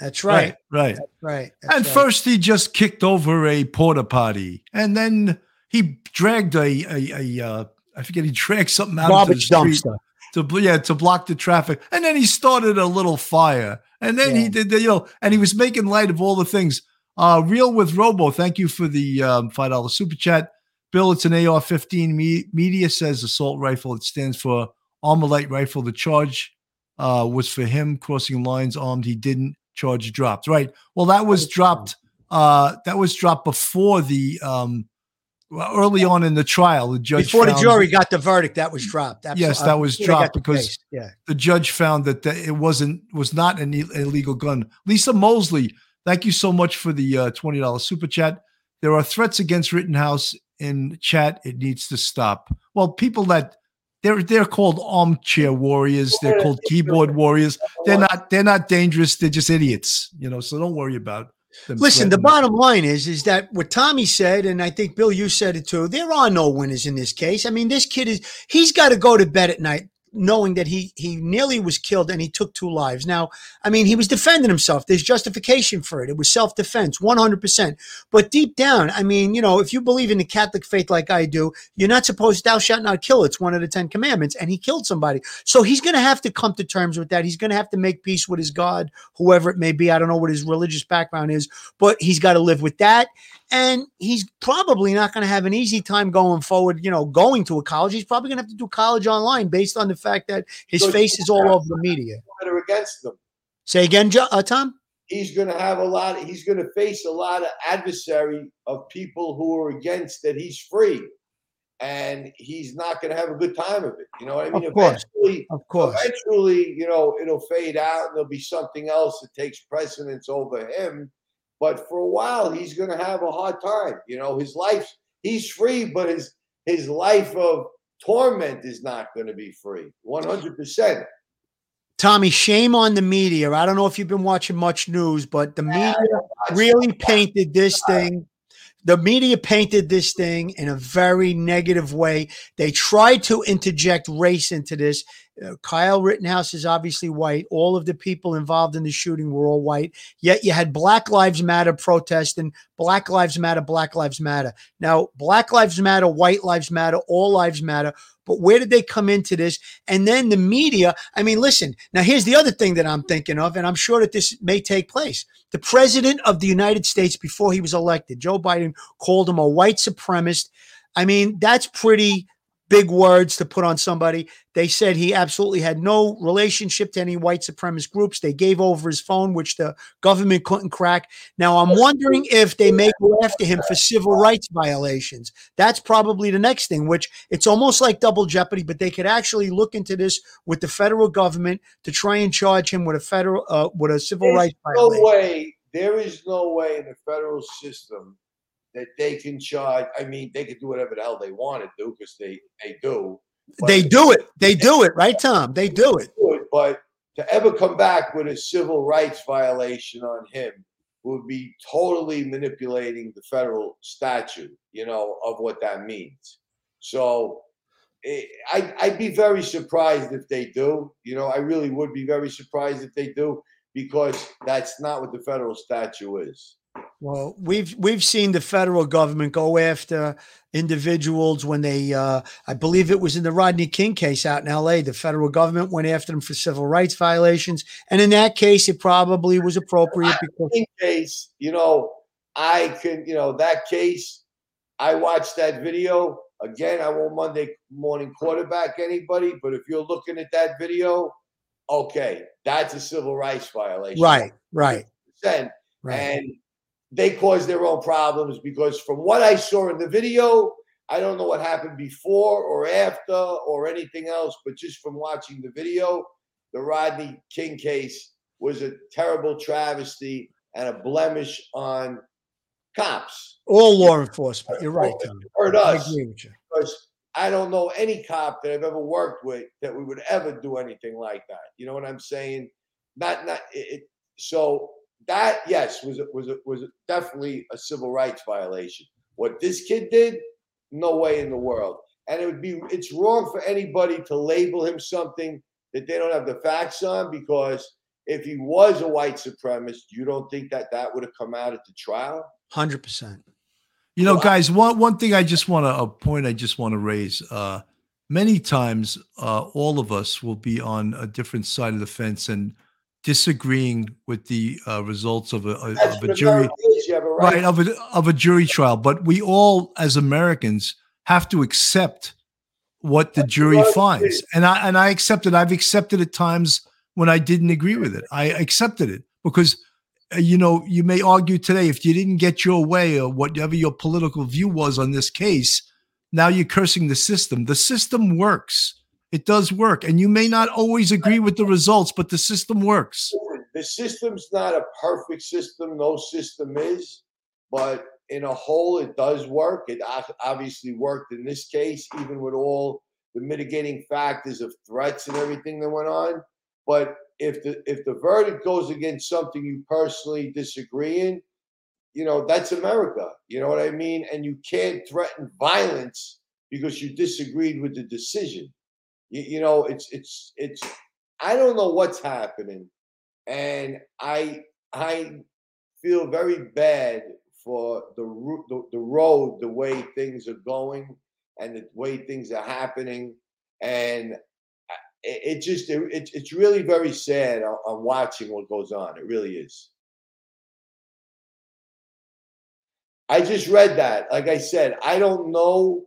That's right. Right. That's right. That's and right. first he just kicked over a porta potty, and then he dragged a a, a uh, I forget he dragged something out of the street dumpster. to yeah to block the traffic, and then he started a little fire, and then he did the, you know, and he was making light of all the things. Uh, Real with Robo, thank you for the um, five dollar super chat. Bill, it's an AR-15 me- media says assault rifle. It stands for Armalite rifle. The charge uh, was for him crossing lines armed. He didn't charge dropped. Right. Well, that was dropped. Uh, that was dropped before the um, early on in the trial. The judge Before the jury got the verdict, that was dropped. Yes, that uh, was before dropped because case. yeah. the judge found that, that it wasn't was not an illegal gun. Lisa Mosley, thank you so much for the uh, twenty dollars super chat. There are threats against Rittenhouse in chat. It needs to stop. Well, people that they're they're called armchair warriors. They're called keyboard warriors. They're not they're not dangerous. They're just idiots. You know. So don't worry about them. Listen, the bottom line is, is that what Tommy said, and I think Bill, you said it too. There are no winners in this case. I mean, this kid is he's got to go to bed at night knowing that he he nearly was killed and he took two lives. Now, I mean, he was defending himself. There's justification for it. It was self defense, 100. percent But deep down, I mean, you know, if you believe in the Catholic faith like I do, you're not supposed thou shalt not kill. It's one of the Ten Commandments, and he killed somebody. So he's going to have to come to terms with that. He's going to have to make peace with his God, whoever it may be. I don't know what his religious background is, but he's got to live with that. And he's probably not going to have an easy time going forward, you know, going to a college. He's probably going to have to do college online based on the fact that his So- face is all over the media. are against them. Say again, uh, Tom? He's going to have a lot. He's going to face a lot of adversary of people who are against that he's free, and he's not going to have a good time of it. You know what I mean? Of course. Eventually, Of course. eventually, you know, it'll fade out, and there'll be something else that takes precedence over him. But for a while, he's going to have a hard time. You know, his life. He's free, but his his life of torment is not going to be free. One hundred percent. Tommy, shame on the media. I don't know if you've been watching much news, but the media really painted this thing. The media painted this thing in a very negative way. They tried to interject race into this. Uh, Kyle Rittenhouse is obviously white. All of the people involved in the shooting were all white. Yet you had Black Lives Matter protest and Black Lives Matter, Black Lives Matter. Now, Black Lives Matter, White Lives Matter, all lives matter. But where did they come into this? And then the media. I mean, listen, now here's the other thing that I'm thinking of, and I'm sure that this may take place. The president of the United States, before he was elected, Joe Biden, called him a white supremacist. I mean, that's pretty big words to put on somebody. They said he absolutely had no relationship to any white supremacist groups. They gave over his phone, which the government couldn't crack. Now, I'm wondering if they may go after him for civil rights violations. That's probably the next thing, which it's almost like double jeopardy, but they could actually look into this with the federal government to try and charge him with a federal, uh, with a civil There's rights no violation. way. There is no way in the federal system that they can charge. I mean, they can do whatever the hell they want to do because they they do. but- They do it. They do it, right, Tom? They do it. But to ever come back with a civil rights violation on him would be totally manipulating the federal statute. You know of what that means. So. eh, I, I'd be very surprised if they do. You know, I really would be very surprised if they do because that's not what the federal statute is. Well, we've we've seen the federal government go after individuals when they, uh, I believe it was in the Rodney King case out in L.A. The federal government went after them for civil rights violations, and in that case, it probably was appropriate because In case, you know, I can, you know, that case, I watched that video. Again, I won't Monday morning quarterback anybody, but if you're looking at that video, okay, that's a civil rights violation. right, right, 100%. right. And they caused their own problems because from what I saw in the video, I don't know what happened before or after or anything else, but just from watching the video, the Rodney King case was a terrible travesty and a blemish on cops. All law enforcement. You're right. Hurt I agree with you. because I don't know any cop that I've ever worked with that we would ever do anything like that. You know what I'm saying? Not not it, it- so that yes was was was definitely a civil rights violation. What this kid did, no way in the world. And it would be it's wrong for anybody to label him something that they don't have the facts on because if he was a white supremacist, you don't think that that would have come out at the trial? Hundred percent. You know, Well, guys, one one thing I just want to a point I just want to raise. Uh, many times, uh, all of us will be on a different side of the fence and disagreeing with the uh, results of a, a- of a jury, America is. You have a right. right? Of a of a jury trial. But we all, as Americans, have to accept what the jury right. finds, and I and I accept it. I've accepted at times when I didn't agree with it. I accepted it because uh, you know, you may argue today if you didn't get your way or whatever your political view was on this case, now you're cursing the system. The system works. It does work. And you may not always agree with the results, but the system works. the system's not a perfect system. No system is, but in a whole, it does work. It obviously worked in this case, even with all the mitigating factors of threats and everything that went on. But if the if the verdict goes against something you personally disagree in, you know that's America. You know what I mean? And you can't threaten violence because you disagreed with the decision. You, you know, it's it's it's. I don't know what's happening and I I feel very bad for the the, the road, the way things are going, and the way things are happening, and uh, it, it just it, it's really very sad uh, on, on watching what goes on. It really is. I just read that. Like I said, I don't know.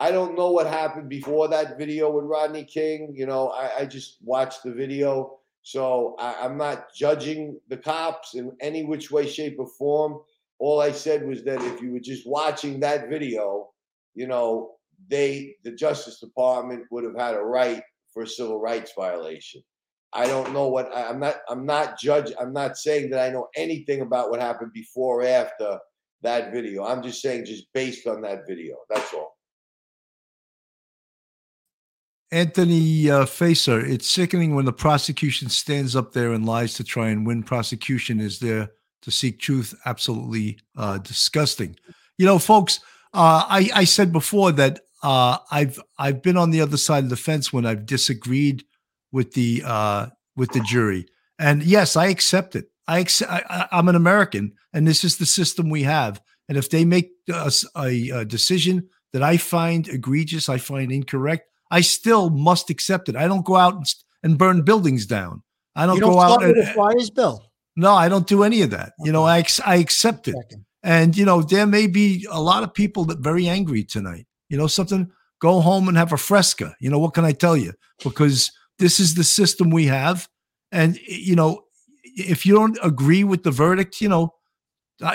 I don't know what happened before that video with Rodney King. You know, I, I just watched the video. So I, I'm not judging the cops in any which way, shape, or form. All I said was that if you were just watching that video, you know, they, the Justice Department, would have had a right for a civil rights violation. I don't know what I, I'm not. I'm not judge. I'm not saying that I know anything about what happened before or after that video. I'm just saying, just based on that video. That's all. Anthony uh, Facer, it's sickening when the prosecution stands up there and lies to try and win. Prosecution is there to seek truth. Absolutely uh, disgusting. You know, folks, uh, I, I said before that uh, I've I've been on the other side of the fence when I've disagreed with the uh, with the jury, and yes, I accept it. I, accept, I I'm an American, and this is the system we have. And if they make us a, a decision that I find egregious, I find incorrect, I still must accept it. I don't go out and, and burn buildings down. I don't, You don't go out and fires, Bill. no, I don't do any of that. You know, I ex- I accept it. And you know, there may be a lot of people that very angry tonight. You know, something go home and have a fresca. You know, what can I tell you? Because this is the system we have, and you know, if you don't agree with the verdict, you know,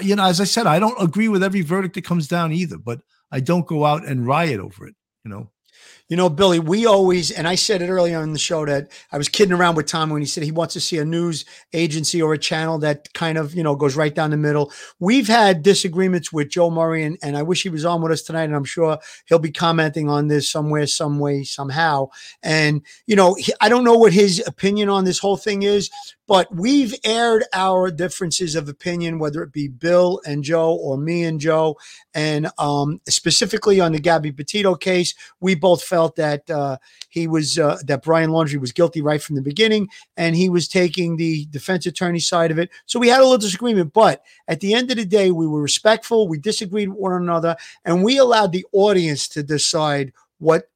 you know, as I said, I don't agree with every verdict that comes down either, but I don't go out and riot over it. You know, You know, Billy, we always, and I said it earlier in the show that I was kidding around with Tom when he said he wants to see a news agency or a channel that kind of, you know, goes right down the middle. We've had disagreements with Joe Murray, and, and I wish he was on with us tonight. And I'm sure he'll be commenting on this somewhere, some way, somehow. And, you know, he- I don't know what his opinion on this whole thing is, but we've aired our differences of opinion, whether it be Bill and Joe or me and Joe. And um, specifically on the Gabby Petito case, we both felt that uh, he was uh, that Brian Laundrie was guilty right from the beginning, and he was taking the defense attorney side of it. So we had a little disagreement, but at the end of the day, we were respectful. We disagreed with one another, and we allowed the audience to decide what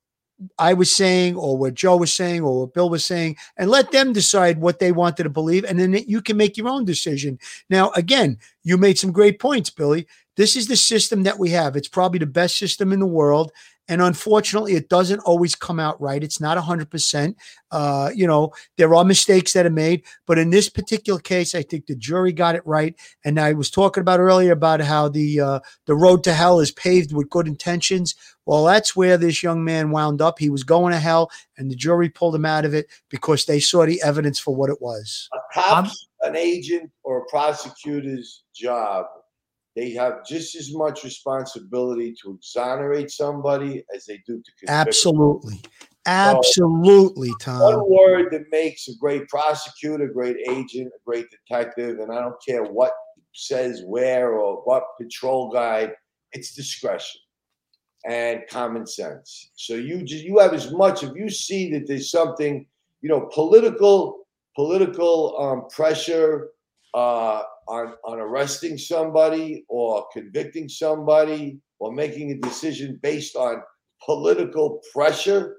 I was saying or what Joe was saying or what Bill was saying and let them decide what they wanted to believe. And then you can make your own decision. Now, again, you made some great points, Billy. This is the system that we have. It's probably the best system in the world. And unfortunately, it doesn't always come out right. It's not 100%. Uh, you know, there are mistakes that are made. But in this particular case, I think the jury got it right. And I was talking about earlier about how the uh, the road to hell is paved with good intentions. Well, that's where this young man wound up. He was going to hell, and the jury pulled him out of it because they saw the evidence for what it was. a cop's an agent or a prosecutor's job they have just as much responsibility to exonerate somebody as they do to convict. Absolutely. Absolutely, Tom. one word that makes a great prosecutor, a great agent, a great detective, and I don't care what says where or what patrol guide, it's discretion and common sense. So you just you have as much if you see that there's something, you know, political political um, pressure uh, on on arresting somebody or convicting somebody or making a decision based on political pressure.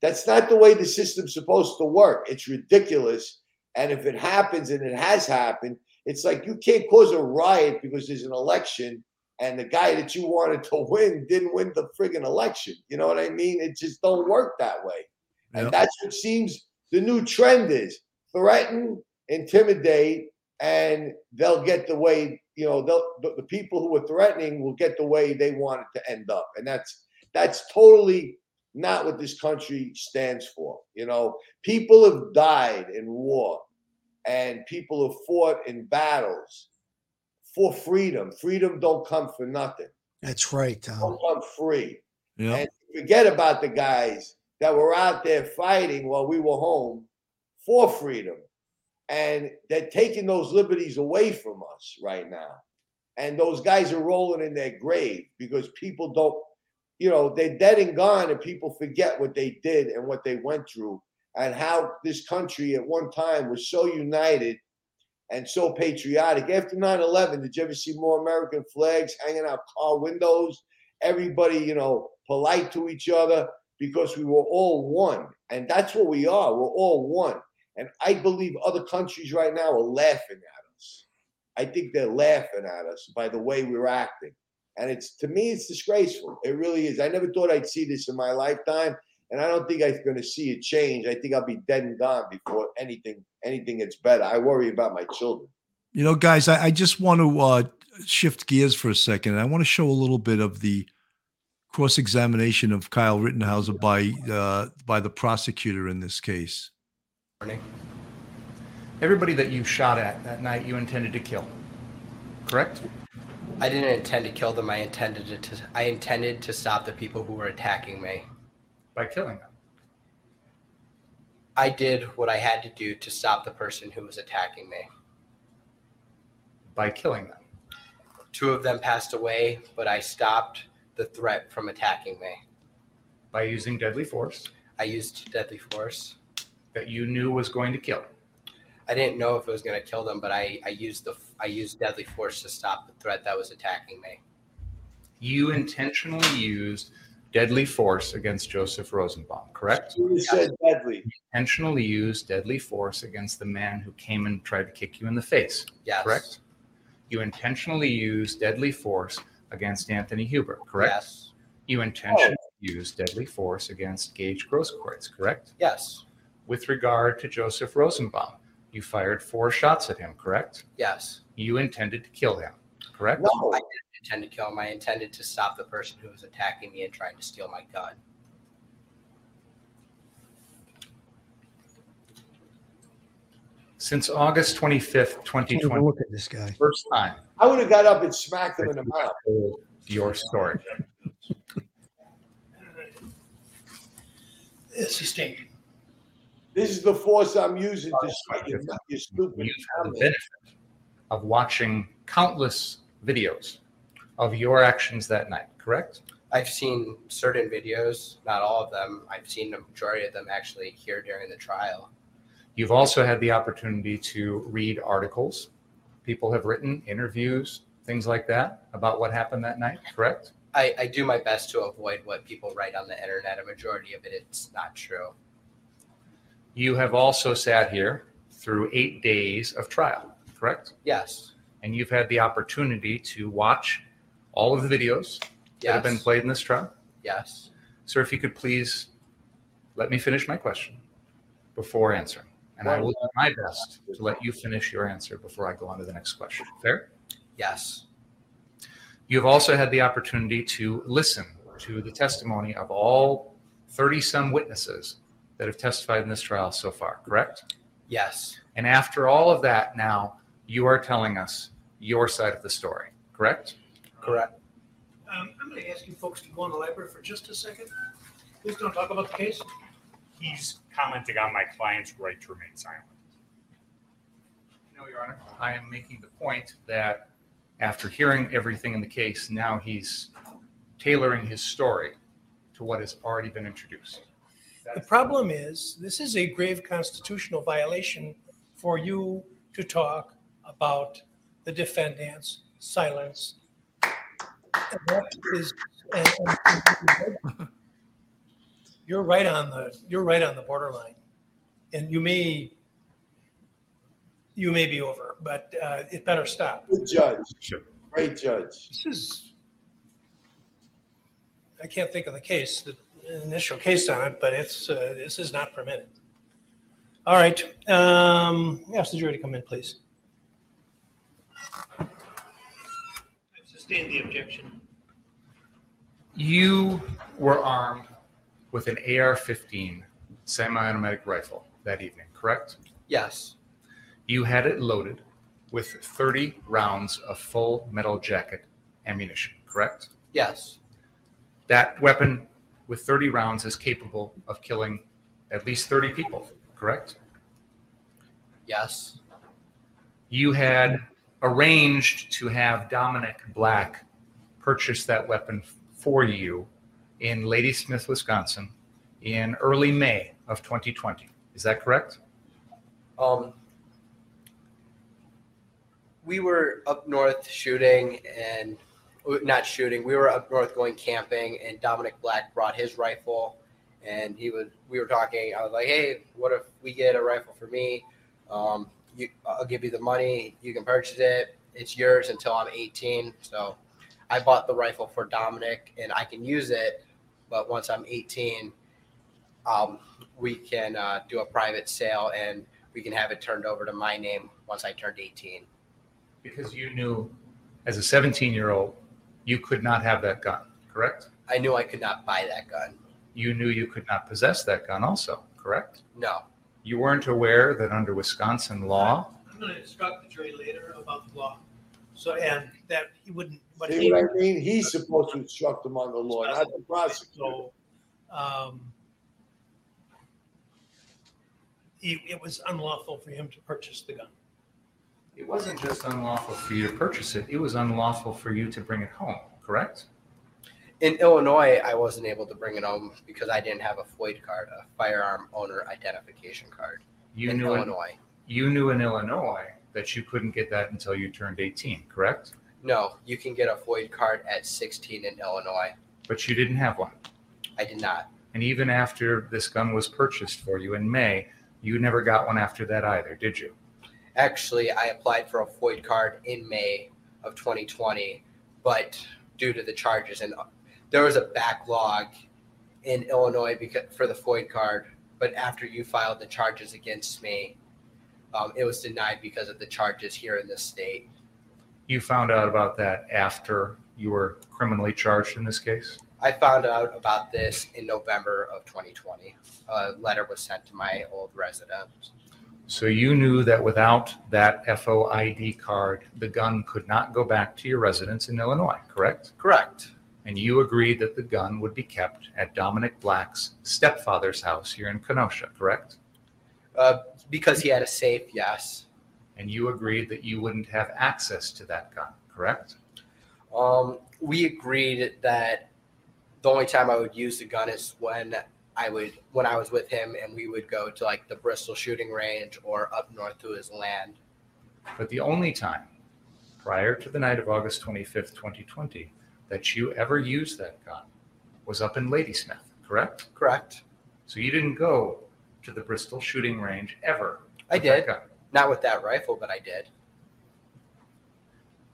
That's not the way the system's supposed to work. It's ridiculous. And if it happens, and it has happened, it's like you can't cause a riot because there's an election and the guy that you wanted to win didn't win the friggin' election. You know what I mean? It just don't work that way. And that's what seems the new trend is threaten, intimidate, and they'll get the way, you know, they'll, the, the people who are threatening will get the way they want it to end up. And that's that's totally not what this country stands for. You know, people have died in war and people have fought in battles for freedom. Freedom don't come for nothing. That's right, Tom. Don't come free. Yeah. And forget about the guys that were out there fighting while we were home for freedom. And they're taking those liberties away from us right now. And those guys are rolling in their grave because people don't, you know, they're dead and gone, and people forget what they did and what they went through, and how this country at one time was so united and so patriotic. After 9 11, did you ever see more American flags hanging out car windows? Everybody, you know, polite to each other because we were all one. And that's what we are. We're all one. And I believe other countries right now are laughing at us. I think they're laughing at us by the way we're acting. And it's to me, it's disgraceful. It really is. I never thought I'd see this in my lifetime. And I don't think I'm going to see it change. I think I'll be dead and gone before anything anything gets better. I worry about my children. You know, guys, I, I just want to uh, shift gears for a second. I want to show a little bit of the cross-examination of Kyle Rittenhauser by uh, by the prosecutor in this case. Morning. Everybody that you shot at that night, you intended to kill, correct? I didn't intend to kill them. I intended to, to I intended to stop the people who were attacking me. By killing them. I did what I had to do to stop the person who was attacking me. By killing them. Two of them passed away, but I stopped the threat from attacking me. By using deadly force I used deadly force. That you knew was going to kill. I didn't know if it was going to kill them, but I, I used the I used deadly force to stop the threat that was attacking me. You intentionally used deadly force against Joseph Rosenbaum, correct? You said deadly. Intentionally used deadly force against the man who came and tried to kick you in the face, Yes. correct? You intentionally used deadly force against Anthony Huber, correct? Yes. You intentionally used deadly force against Gaige Grosskreutz, correct? Yes. With regard to Joseph Rosenbaum, you fired four shots at him, correct? Yes. You intended to kill him, correct? No. I didn't intend to kill him. I intended to stop the person who was attacking me and trying to steal my gun. Since August 25th, 2020. look at this guy. first time I would have got up and smacked him in the mouth. your story. Sustained. This is the force I'm using to strike you, you stupid. You've had the benefit of watching countless videos of your actions that night, correct? I've seen certain videos, not all of them. I've seen the majority of them actually here during the trial. You've also had the opportunity to read articles. People have written interviews, things like that about what happened that night, correct? I, I do my best to avoid what people write on the internet. A majority of it, it's not true. You have also sat here through eight days of trial, correct? Yes. And you've had the opportunity to watch all of the videos that have been Yes. played in this trial. Yes. Sir, if you could please let me finish my question before answering. And I will do my best to let you finish your answer before I go on to the next question. Fair? Yes. You've also had the opportunity to listen to the testimony of all 30 some witnesses that have testified in this trial so far, correct? Yes. And after all of that, now you are telling us your side of the story, correct? Correct. Um, I'm going to ask you folks to go on the library for just a second. Please don't talk about the case. He's commenting on my client's right to remain silent. No, Your Honor. I am making the point that after hearing everything in the case, now he's tailoring his story to what has already been introduced. The problem is, this is a grave constitutional violation for you to talk about the defendant's silence. And that is, and- and- you're right on the, you're right on the borderline. And you may, you may be over, but uh, it better stop. Good judge. Great judge. This is, I can't think of the case, the initial case on it, but it's, uh, this is not permitted. All right, um, ask the jury to come in, please. I sustain the objection. You were armed with an AR-15 semi-automatic rifle that evening, correct? Yes, You had it loaded with 30 rounds of full metal jacket ammunition, correct? yes, That weapon with 30 rounds is capable of killing at least 30 people, correct? yes, You had arranged to have Dominic Black purchase that weapon for you in Ladysmith, Wisconsin in early May of 2020. Is that correct? Um, we were up north shooting and not shooting. We were up north going camping, and Dominic Black brought his rifle, and he was. We were talking. I was like, "Hey, what if we get a rifle for me? Um, you, I'll give you the money. You can purchase it. It's yours until I'm 18." So, I bought the rifle for Dominic, and I can use it. But once I'm 18, um, we can uh, do a private sale, and we can have it turned over to my name once I turned 18. Because you knew as a 17 year old, you could not have that gun, correct? I knew I could not buy that gun. You knew you could not possess that gun, also, correct? No. You weren't aware that under Wisconsin law, I'm going to instruct the jury later about the law. So, and that he wouldn't, but See he. what I mean? He's supposed to instruct them on the law, not the prosecutor. So, um, he, it was unlawful for him to purchase the gun. It wasn't just unlawful for you to purchase it, it was unlawful for you to bring it home, correct? In Illinois, I wasn't able to bring it home because I didn't have a FOID card, a firearm owner identification card. You in knew in, Illinois. you knew in Illinois that you couldn't get that until you turned 18, correct? No, you can get a FOID card at 16 in Illinois. But you didn't have one. I did not. And even after this gun was purchased for you in May, you never got one after that either, did you? Actually, I applied for a FOID card in May of 2020, but due to the charges and there was a backlog in Illinois because for the FOID card. But after you filed the charges against me, um, it was denied because of the charges here in this state. You found out about that after you were criminally charged in this case? I found out about this in November of 2020. A letter was sent to my old residence. So you knew that without that FOID card, the gun could not go back to your residence in Illinois, correct? Correct. And you agreed that the gun would be kept at Dominic Black's stepfather's house here in Kenosha, correct? Uh, because he had a safe, yes. And you agreed that you wouldn't have access to that gun, correct? Um, we agreed that the only time I would use the gun is when I would when I was with him and we would go to like the Bristol shooting range or up north to his land. But the only time prior to the night of August 25th, 2020, that you ever used that gun was up in Ladysmith, correct? Correct. So you didn't go to the Bristol shooting range ever. I did. Not with that rifle, but I did.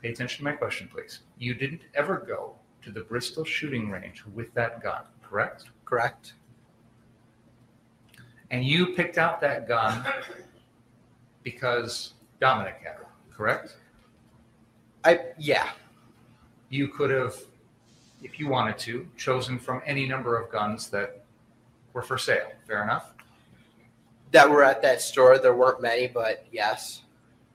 Pay attention to my question, please. You didn't ever go to the Bristol shooting range with that gun, correct? Correct. And you picked out that gun because Dominic had it, correct? I yeah. You could have, if you wanted to, chosen from any number of guns that were for sale. Fair enough? That were at that store. There weren't many, but yes.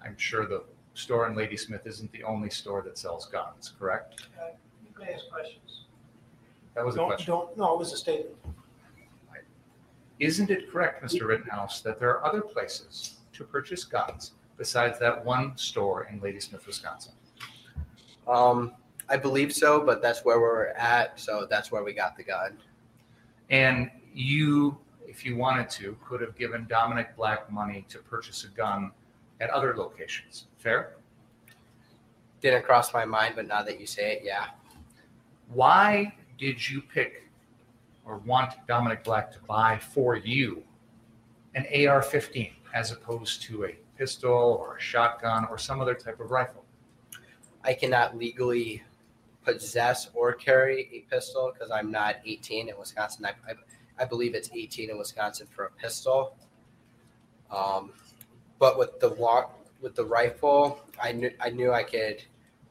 I'm sure the store in Ladysmith isn't the only store that sells guns, correct? Uh, You can ask questions. That was a Don't, question. don't, no, it was a statement. Isn't it correct, Mr. Rittenhouse, that there are other places to purchase guns besides that one store in Ladysmith, Wisconsin? Um, I believe so, but that's where we're at, so that's where we got the gun. And you, if you wanted to, could have given Dominic Black money to purchase a gun at other locations. Fair? Didn't cross my mind, but now that you say it, yeah. Why did you pick or want Dominic Black to buy for you an AR 15 as opposed to a pistol or a shotgun or some other type of rifle? I cannot legally possess or carry a pistol because I'm not 18 in Wisconsin. I, I, I believe it's 18 in Wisconsin for a pistol. Um, but with the walk with the rifle, I knew I knew I could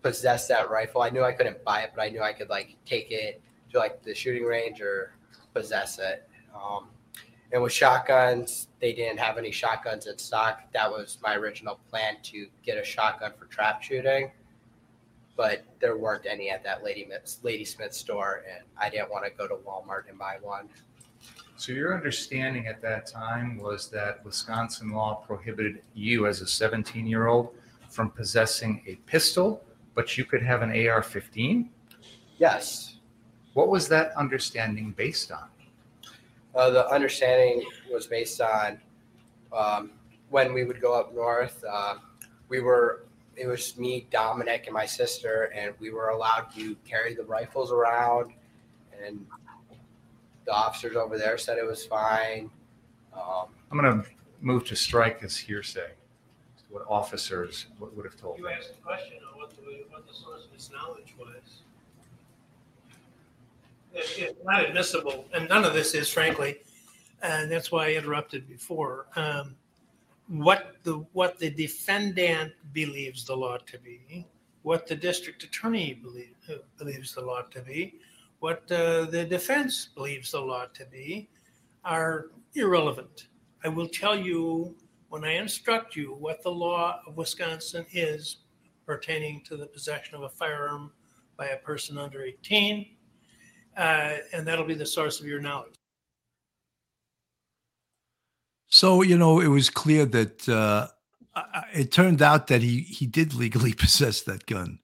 possess that rifle. I knew I couldn't buy it, but I knew I could like take it to like the shooting range or possess it. Um, and with shotguns, they didn't have any shotguns in stock. That was my original plan to get a shotgun for trap shooting, but there weren't any at that Lady Lady Smith store, and I didn't want to go to Walmart and buy one. So your understanding at that time was that Wisconsin law prohibited you as a 17 year old from possessing a pistol, but you could have an AR 15? Yes. What was that understanding based on? Uh, the understanding was based on um, when we would go up north. Uh, we were, it was me, Dominic, and my sister, and we were allowed to carry the rifles around. And the officers over there said it was fine. Um, I'm going to move to strike as hearsay. What officers would would have told You me. asked a question on what the, what the source of his knowledge was. It- It's not admissible, and none of this is frankly, and that's why I interrupted before. Um, What the, what the defendant believes the law to be, what the district attorney believe, uh, believes the law to be, what uh, the defense believes the law to be are irrelevant. I will tell you, when I instruct you, what the law of Wisconsin is pertaining to the possession of a firearm by a person under 18, uh, and that'll be the source of your knowledge. So you know, it was clear that uh, it turned out that he he did legally possess that gun,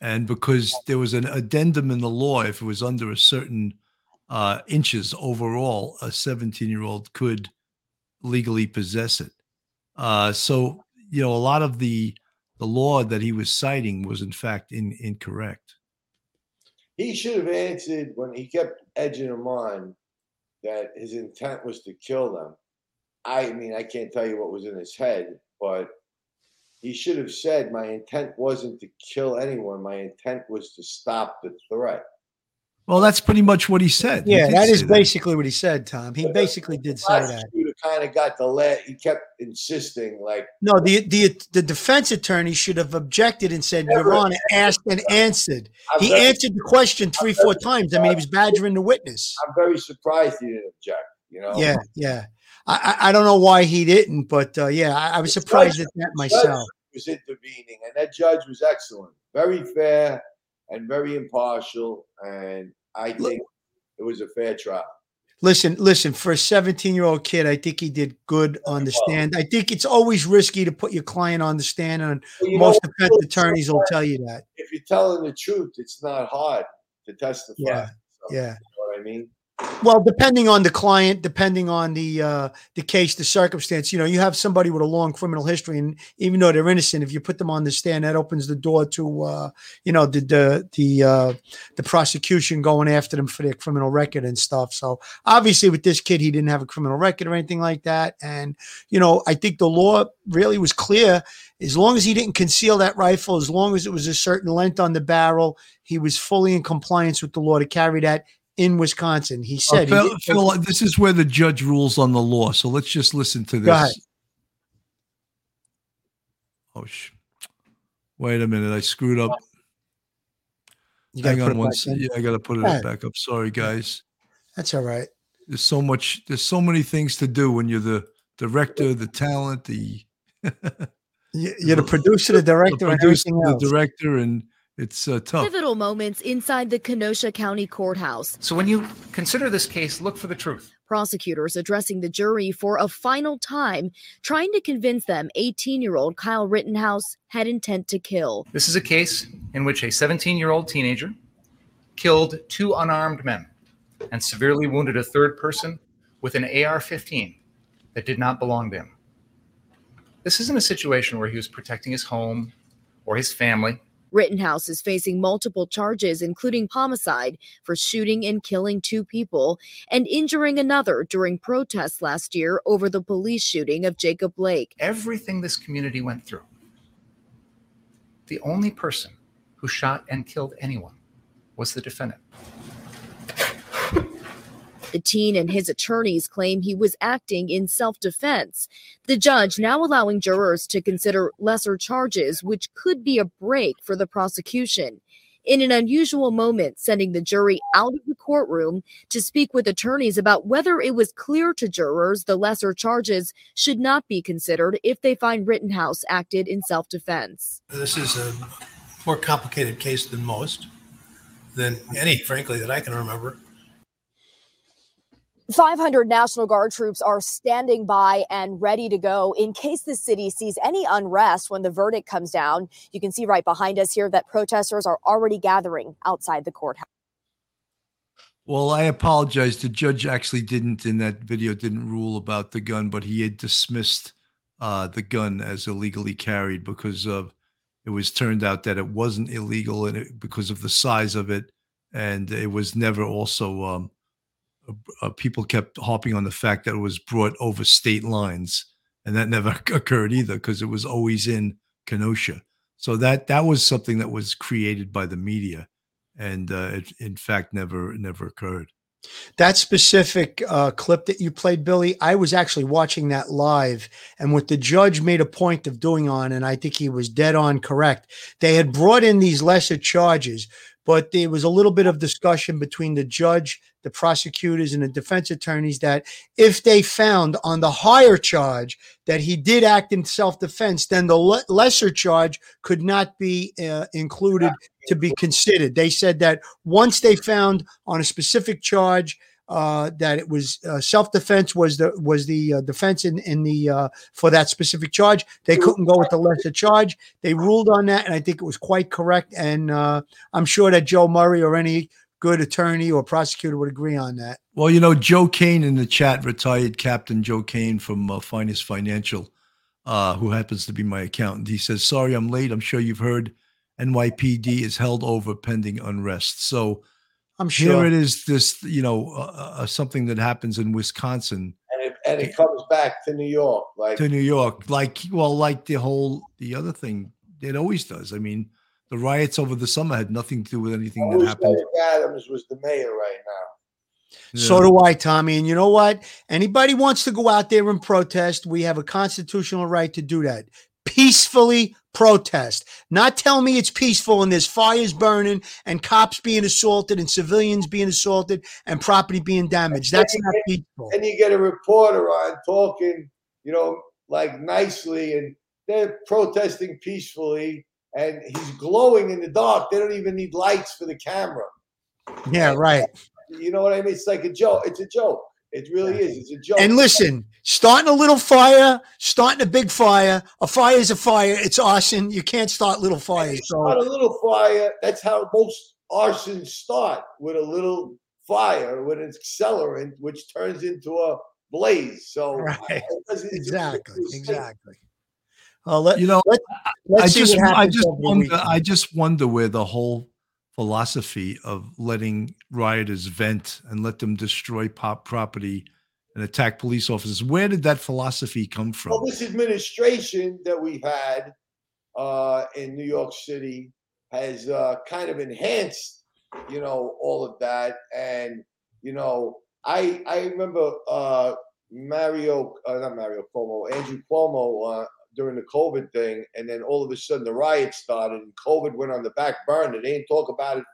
and because there was an addendum in the law, if it was under a certain uh, inches overall, a 17 year old could legally possess it. Uh, so you know, a lot of the the law that he was citing was in fact in, incorrect. He should have answered when he kept edging them on that his intent was to kill them. I mean, I can't tell you what was in his head, but he should have said, My intent wasn't to kill anyone. My intent was to stop the threat. Well, that's pretty much what he said. Yeah, did that is say basically what he said, Tom. He basically did say that. Kind of got the let. He kept insisting, like, No, the the the defense attorney should have objected and said, Your Honor, asked and answered. He very- answered the question three, four times. I mean, he was badgering the witness. I'm very surprised he didn't object. You know? Yeah, yeah. I I, don't know why he didn't, but uh, yeah, I, I was surprised at that myself. was intervening, and that judge was excellent, very fair and very impartial, and I think it was a fair trial. Listen, listen. For a 17 year old kid, I think he did good on the stand. I think it's always risky to put your client on the stand, and Well, most know, defense attorneys will tell you that. If you're telling the truth, it's not hard to testify. Yeah, So, yeah. You know what I mean? Well, depending on the client, depending on the uh, the case, the circumstance, you know, you have somebody with a long criminal history, and even though they're innocent, if you put them on the stand, that opens the door to, uh, you know, the the the uh, the prosecution going after them for their criminal record and stuff. So obviously, with this kid, he didn't have a criminal record or anything like that, and you know, I think the law really was clear. As long as he didn't conceal that rifle, as long as it was a certain length on the barrel, he was fully in compliance with the law to carry that in Wisconsin. He Uh, said, he Phil, didn't- Phil, this is where the judge rules on the law. So let's just listen to this. Oh, sh- wait a minute. I screwed up. You Hang on one second. Yeah, I got to put it back up. Sorry, guys. That's all right. There's so much. There's so many things to do when you're the director, the talent, the You- You're the producer, the director, and producer, everything the director, and it's uh, tough. Pivotal moments inside the Kenosha County Courthouse. So when you consider this case, look for the truth. Prosecutors addressing the jury for a final time, trying to convince them 18 year old Kyle Rittenhouse had intent to kill. This is a case in which a 17 year old teenager killed two unarmed men and severely wounded a third person with an AR 15 that did not belong to him. This isn't a situation where he was protecting his home or his family. Rittenhouse is facing multiple charges, including homicide for shooting and killing two people and injuring another during protests last year over the police shooting of Jacob Blake. Everything this community went through, the only person who shot and killed anyone was the defendant. The teen and his attorneys claim he was acting in self defense. The judge now allowing jurors to consider lesser charges, which could be a break for the prosecution. In an unusual moment, sending the jury out of the courtroom to speak with attorneys about whether it was clear to jurors the lesser charges should not be considered if they find Rittenhouse acted in self defense. This is a more complicated case than most, than any, frankly, that I can remember. 500 National Guard troops are standing by and ready to go in case the city sees any unrest when the verdict comes down. You can see right behind us here that protesters are already gathering outside the courthouse. Well, I apologize. The judge actually didn't in that video didn't rule about the gun, but he had dismissed uh, the gun as illegally carried because of it was turned out that it wasn't illegal and it, because of the size of it, and it was never also um, uh, people kept harping on the fact that it was brought over state lines, and that never occurred either because it was always in Kenosha. So that that was something that was created by the media, and uh, it in fact never never occurred. That specific uh, clip that you played, Billy, I was actually watching that live. And what the judge made a point of doing on, and I think he was dead on correct, they had brought in these lesser charges, but there was a little bit of discussion between the judge, the prosecutors, and the defense attorneys that if they found on the higher charge that he did act in self defense, then the le- lesser charge could not be uh, included to be considered. They said that once they found on a specific charge, uh, that it was uh, self-defense was the was the uh, defense in in the uh, for that specific charge. They couldn't go with the lesser charge. They ruled on that, and I think it was quite correct. And uh, I'm sure that Joe Murray or any good attorney or prosecutor would agree on that. Well, you know, Joe Kane in the chat, retired Captain Joe Kane from uh, Finest Financial, uh who happens to be my accountant. He says, "Sorry, I'm late. I'm sure you've heard." NYPD is held over pending unrest. So I'm sure here it is. This you know uh, uh, something that happens in Wisconsin and it, and it comes back to New York, like to New York, like well, like the whole the other thing it always does. I mean, the riots over the summer had nothing to do with anything that happened. Adams was the mayor right now. So do I, Tommy. And you know what? Anybody wants to go out there and protest, we have a constitutional right to do that peacefully protest. Not tell me it's peaceful and there's fires burning and cops being assaulted and civilians being assaulted and property being damaged. That's not peaceful. And you get a reporter on talking, you know, like nicely, and they're protesting peacefully, and he's glowing in the dark. They don't even need lights for the camera. Yeah, right. You know what I mean? It's like a joke. It's a joke. It really is. It's a joke. And listen, starting a little fire, starting a big fire. A fire is a fire. It's arson. You can't start little fires. So Start a little fire. That's how most arsons start with a little fire, with an accelerant, which turns into a blaze. So Right. it's- it's- exactly, exactly. Uh, let, You know, let, I let's see just I just wonder. I just wonder where the whole philosophy of letting rioters vent and let them destroy pop property and attack police officers. Where did that philosophy come from? Well, this administration that we've had uh, in New York City has uh, kind of enhanced, you know, all of that. And you know, I I remember uh, Mario, uh, not Mario Cuomo, Andrew Cuomo uh, during the COVID thing, and then all of a sudden the riots started, and COVID went on the back burner. They didn't talk about it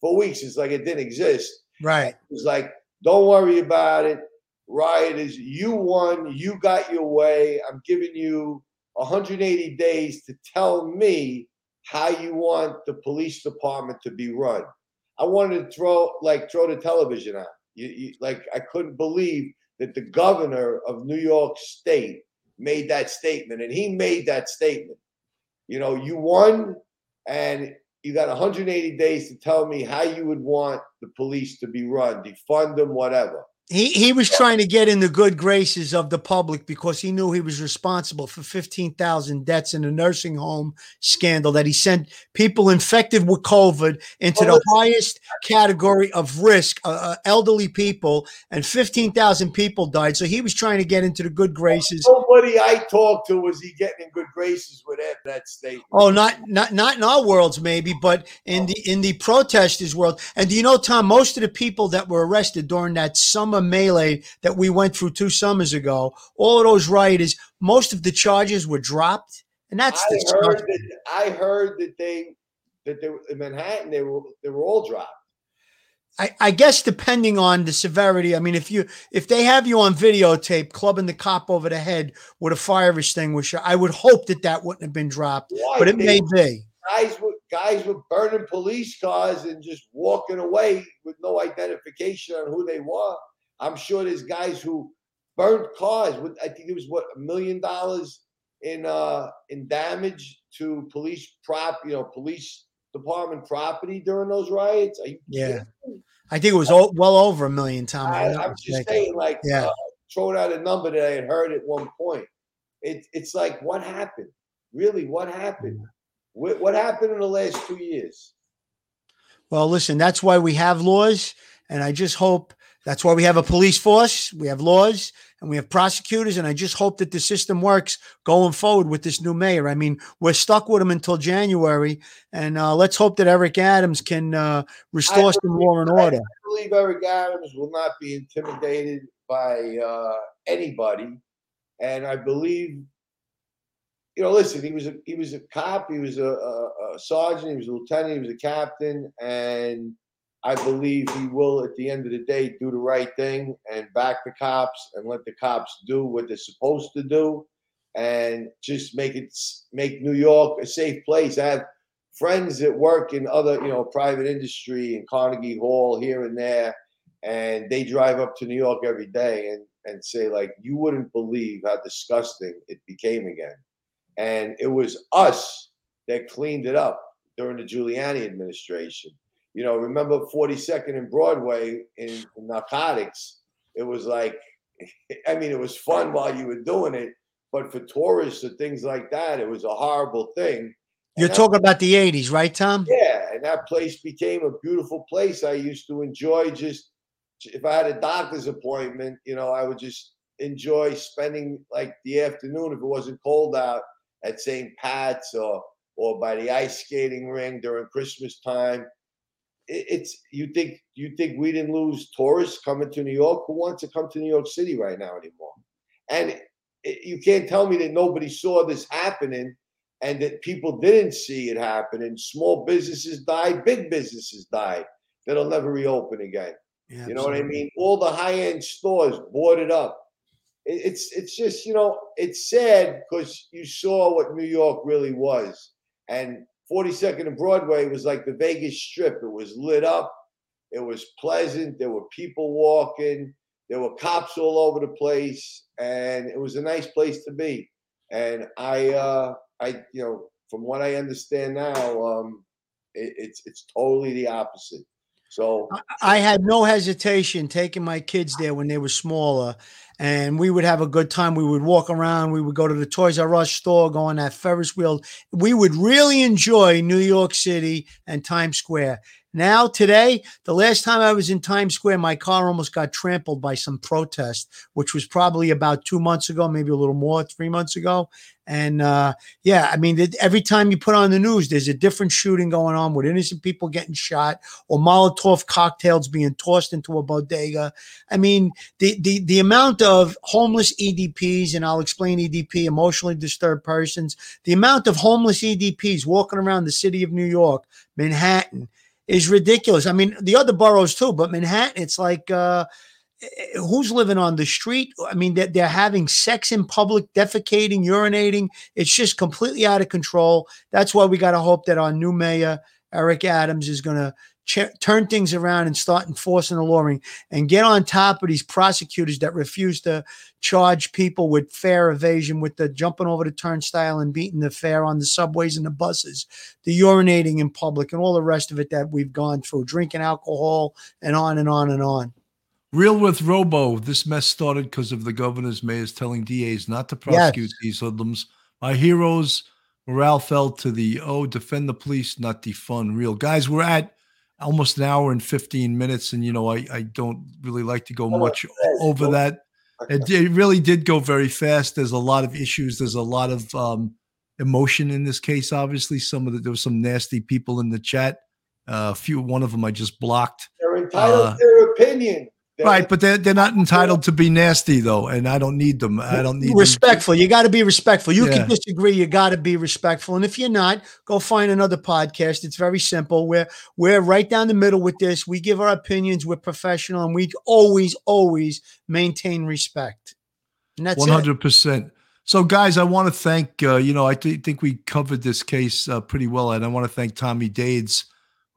for weeks. It's like it didn't exist. Right. It was like, don't worry about it. Rioters, you won. You got your way. I'm giving you 180 days to tell me how you want the police department to be run. I wanted to throw like throw the television out. You, you, like I couldn't believe that the governor of New York State made that statement, and he made that statement. You know, you won, and you got 180 days to tell me how you would want the police to be run, defund them, whatever. He he was trying to get in the good graces of the public because he knew he was responsible for 15,000 deaths in a nursing home scandal that he sent people infected with COVID into the highest category of risk, uh, uh, elderly people, and 15,000 people died. So he was trying to get into the good graces. Nobody I talked to was he getting in good graces with that, that statement. Oh, not not not in our worlds, maybe, but in the in the protesters' world. And do you know, Tom? Most of the people that were arrested during that summer melee that we went through two summers ago, all of those rioters, most of the charges were dropped, and that's I the heard that I heard that they that they were in Manhattan they were they were all dropped. I, I guess depending on the severity. I mean, if you if they have you on videotape clubbing the cop over the head with a fire extinguisher, I would hope that that wouldn't have been dropped, Why? but it They- may be. Guys were guys were burning police cars and just walking away with no identification on who they were. I'm sure there's guys who burnt cars with I think it was what a million dollars in uh in damage to police prop, you know, police department property during those riots. Yeah, I think it was o- well over a million. Tom, I, I'm I'm just mistaken. saying, like, Yeah. uh, throwing out a number that I had heard at one point. It, it's like, what happened? Really, what happened? What, what happened in the last two years? Well, listen, that's why we have laws. And I just hope that's why we have a police force, we have laws, and we have prosecutors. And I just hope that the system works going forward with this new mayor. I mean, we're stuck with him until January. And uh, let's hope that Eric Adams can uh, restore some law and order. I believe Eric Adams will not be intimidated by uh, anybody, and I believe, you know, listen, he was a he was a cop, he was a, a, a sergeant, he was a lieutenant, he was a captain, and I believe he will, at the end of the day, do the right thing and back the cops and let the cops do what they're supposed to do, and just make it make New York a safe place. I have friends that work in other, you know, private industry in Carnegie Hall here and there, and they drive up to New York every day and and say like, you wouldn't believe how disgusting it became again, and it was us that cleaned it up during the Giuliani administration. You know, remember 42nd and Broadway in, in narcotics? It was like, I mean, it was fun while you were doing it, but for tourists and things like that, it was a horrible thing. You're And that- talking about the 80s, right, Tom? yeah, and that place became a beautiful place. I used to enjoy just if I had a doctor's appointment, you know, I would just enjoy spending like the afternoon if it wasn't cold out at St. Pat's or or by the ice skating ring during Christmas time. It, it's you think you think we didn't lose tourists coming to New York? Who wants to come to New York City right now anymore? And it, you can't tell me that nobody saw this happening and that people didn't see it happening. Small businesses died, big businesses died that'll never reopen again. you know what I mean? All the high end stores boarded up. It- It's it's just you know it's sad because you saw what New York really was, and 42nd and Broadway was like the Vegas Strip. It was lit up, it was pleasant. There were people walking, there were cops all over the place, and it was a nice place to be. And I, uh, I, you know, from what I understand now, um, it, it's it's totally the opposite. So I had no hesitation taking my kids there when they were smaller, and we would have a good time. We would walk around. We would go to the Toys R Us store, go on that Ferris wheel. We would really enjoy New York City and Times Square. Now, today, the last time I was in Times Square, my car almost got trampled by some protest, which was probably about two months ago, maybe a little more, three months ago. And uh, yeah, I mean, every time you put on the news, there's a different shooting going on with innocent people getting shot or Molotov cocktails being tossed into a bodega. I mean, the the the amount of homeless EDPs, and I'll explain EDP, emotionally disturbed persons, the amount of homeless EDPs walking around the city of New York, Manhattan, is ridiculous. I mean, the other boroughs too, but Manhattan, it's like uh eh, who's living on the street? I mean, they're, they're having sex in public, defecating, urinating. It's just completely out of control. That's why we got to hope that our new mayor, Eric Adams, is going to ch- turn things around and start enforcing the law and- get on top of these prosecutors that refuse to charge people with fare evasion, with the jumping over the turnstile and beating the fare on the subways and the buses, the urinating in public, and all the rest of it that we've gone through, drinking alcohol, and on and on and on. Real with Robo, this mess started because of the governor's mayors telling DAs not to prosecute these hoodlums. My heroes, morale fell to the oh, defend the police, not defund real. Guys, we're at almost an hour and 15 minutes, and you know, I, I don't really like to go much over that. It, it really did go very fast. There's a lot of issues. There's a lot of um, emotion in this case. Obviously, some of the, there were some nasty people in the chat. Uh, a few, one of them I just blocked. They're entitled Uh, to their opinion. They're- Right, but they're they're not entitled to be nasty though, and I don't need them. I don't need respectful. You got to be respectful. You Yeah. can disagree. You got to be respectful. And if you're not, go find another podcast. It's very simple. We're we're right down the middle with this. We give our opinions. We're professional, and we always always maintain respect. And that's hundred percent. So, guys, I want to thank. Uh, you know, I th- think we covered this case uh, pretty well, and I want to thank Tommy Dades,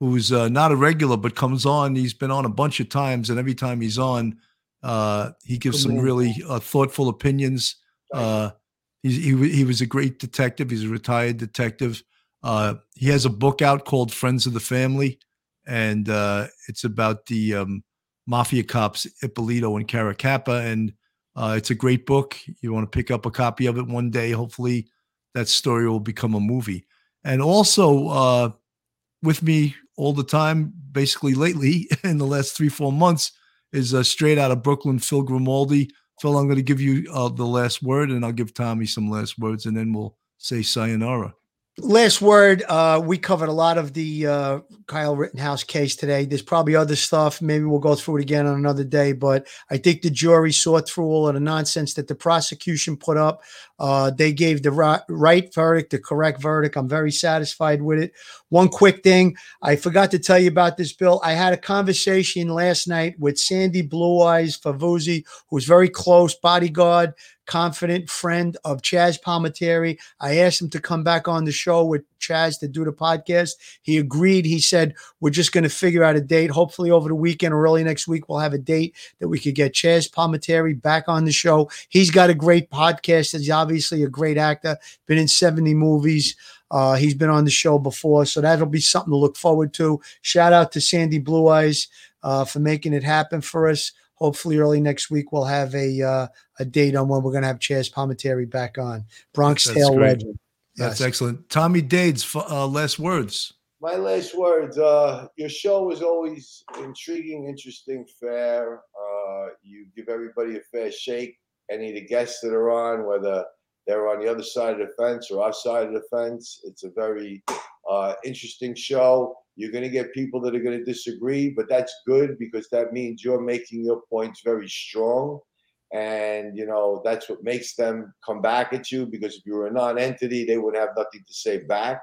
who's uh, not a regular but comes on. He's been on a bunch of times, and every time he's on, uh, he gives some really uh, thoughtful opinions. Uh, he's, he he was a great detective. He's a retired detective. Uh, he has a book out called Friends of the Family, and uh, it's about the um, mafia cops Eppolito and Caracappa, and uh, it's a great book. You want to pick up a copy of it one day. Hopefully, that story will become a movie. And also, uh, with me all the time, basically lately in the last three four months, is uh, straight out of Brooklyn, Phil Grimaldi. Phil, I'm going to give you uh, the last word, and I'll give Tommy some last words, and then we'll say sayonara. Last word. Uh, we covered a lot of the uh, Kyle Rittenhouse case today. There's probably other stuff. Maybe we'll go through it again on another day. But I think the jury saw through all of the nonsense that the prosecution put up. Uh, they gave the right, right verdict, the correct verdict. I'm very satisfied with it. One quick thing I forgot to tell you about this, Bill. I had a conversation last night with Sandy Blue Eyes Favuzzi, who's very close bodyguard, confident friend of Chaz Palminteri. I asked him to come back on the show with Chaz to do the podcast. He agreed. He said, We're just going to figure out a date. Hopefully, over the weekend or early next week, we'll have a date that we could get Chaz Palminteri back on the show. He's got a great podcast. He's obviously a great actor, been in 70 movies. Uh, he's been on the show before, so that'll be something to look forward to. Shout out to Sandy Blue Eyes uh, for making it happen for us. Hopefully, early next week we'll have a uh, a date on when we're going to have Chaz Palminteri back on. Bronx That's Tale great. legend. That's Yes. excellent. Tommy Dades, f- uh, last words. My last words. Uh, your show is always intriguing, interesting, fair. Uh, you give everybody a fair shake. Any of the guests that are on, whether they're on the other side of the fence or our side of the fence, it's a very uh, interesting show. You're going to get people that are going to disagree, but that's good because that means you're making your points very strong. And, you know, that's what makes them come back at you because if you were a non entity, they would have nothing to say back.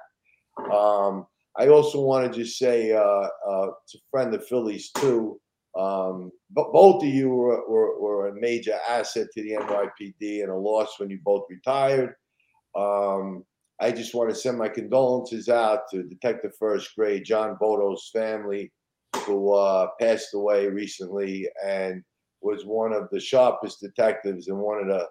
Um, I also want to just say uh, uh, to friend the Phillies too. Um, but both of you were, were, were a major asset to the NYPD and a loss when you both retired. Um, I just want to send my condolences out to Detective First Grade John Bodo's family, who uh, passed away recently and was one of the sharpest detectives and one of the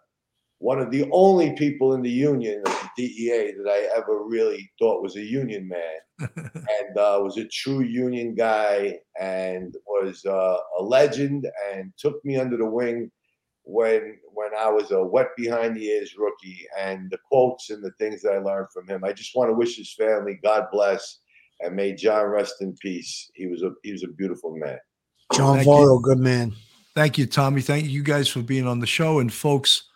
one of the only people in the union of the DEA that I ever really thought was a union man, and uh, was a true union guy, and was uh, a legend, and took me under the wing when when I was a wet behind the ears rookie, and the quotes and the things that I learned from him. I just want to wish his family God bless, and may John rest in peace. He was a he was a beautiful man. John Thank you. Volo, good man. Thank you, Tommy. Thank you guys for being on the show. And folks,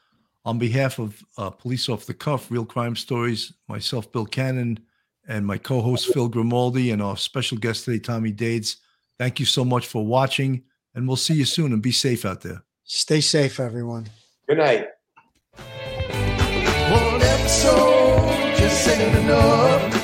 on behalf of uh, Police Off the Cuff, Real Crime Stories, myself, Bill Cannon, and my co-host Phil Grimaldi, and our special guest today, Tommy Dades. Thank you so much for watching, and we'll see you soon. And be safe out there. Stay safe, everyone. Good night. One episode just ain't enough.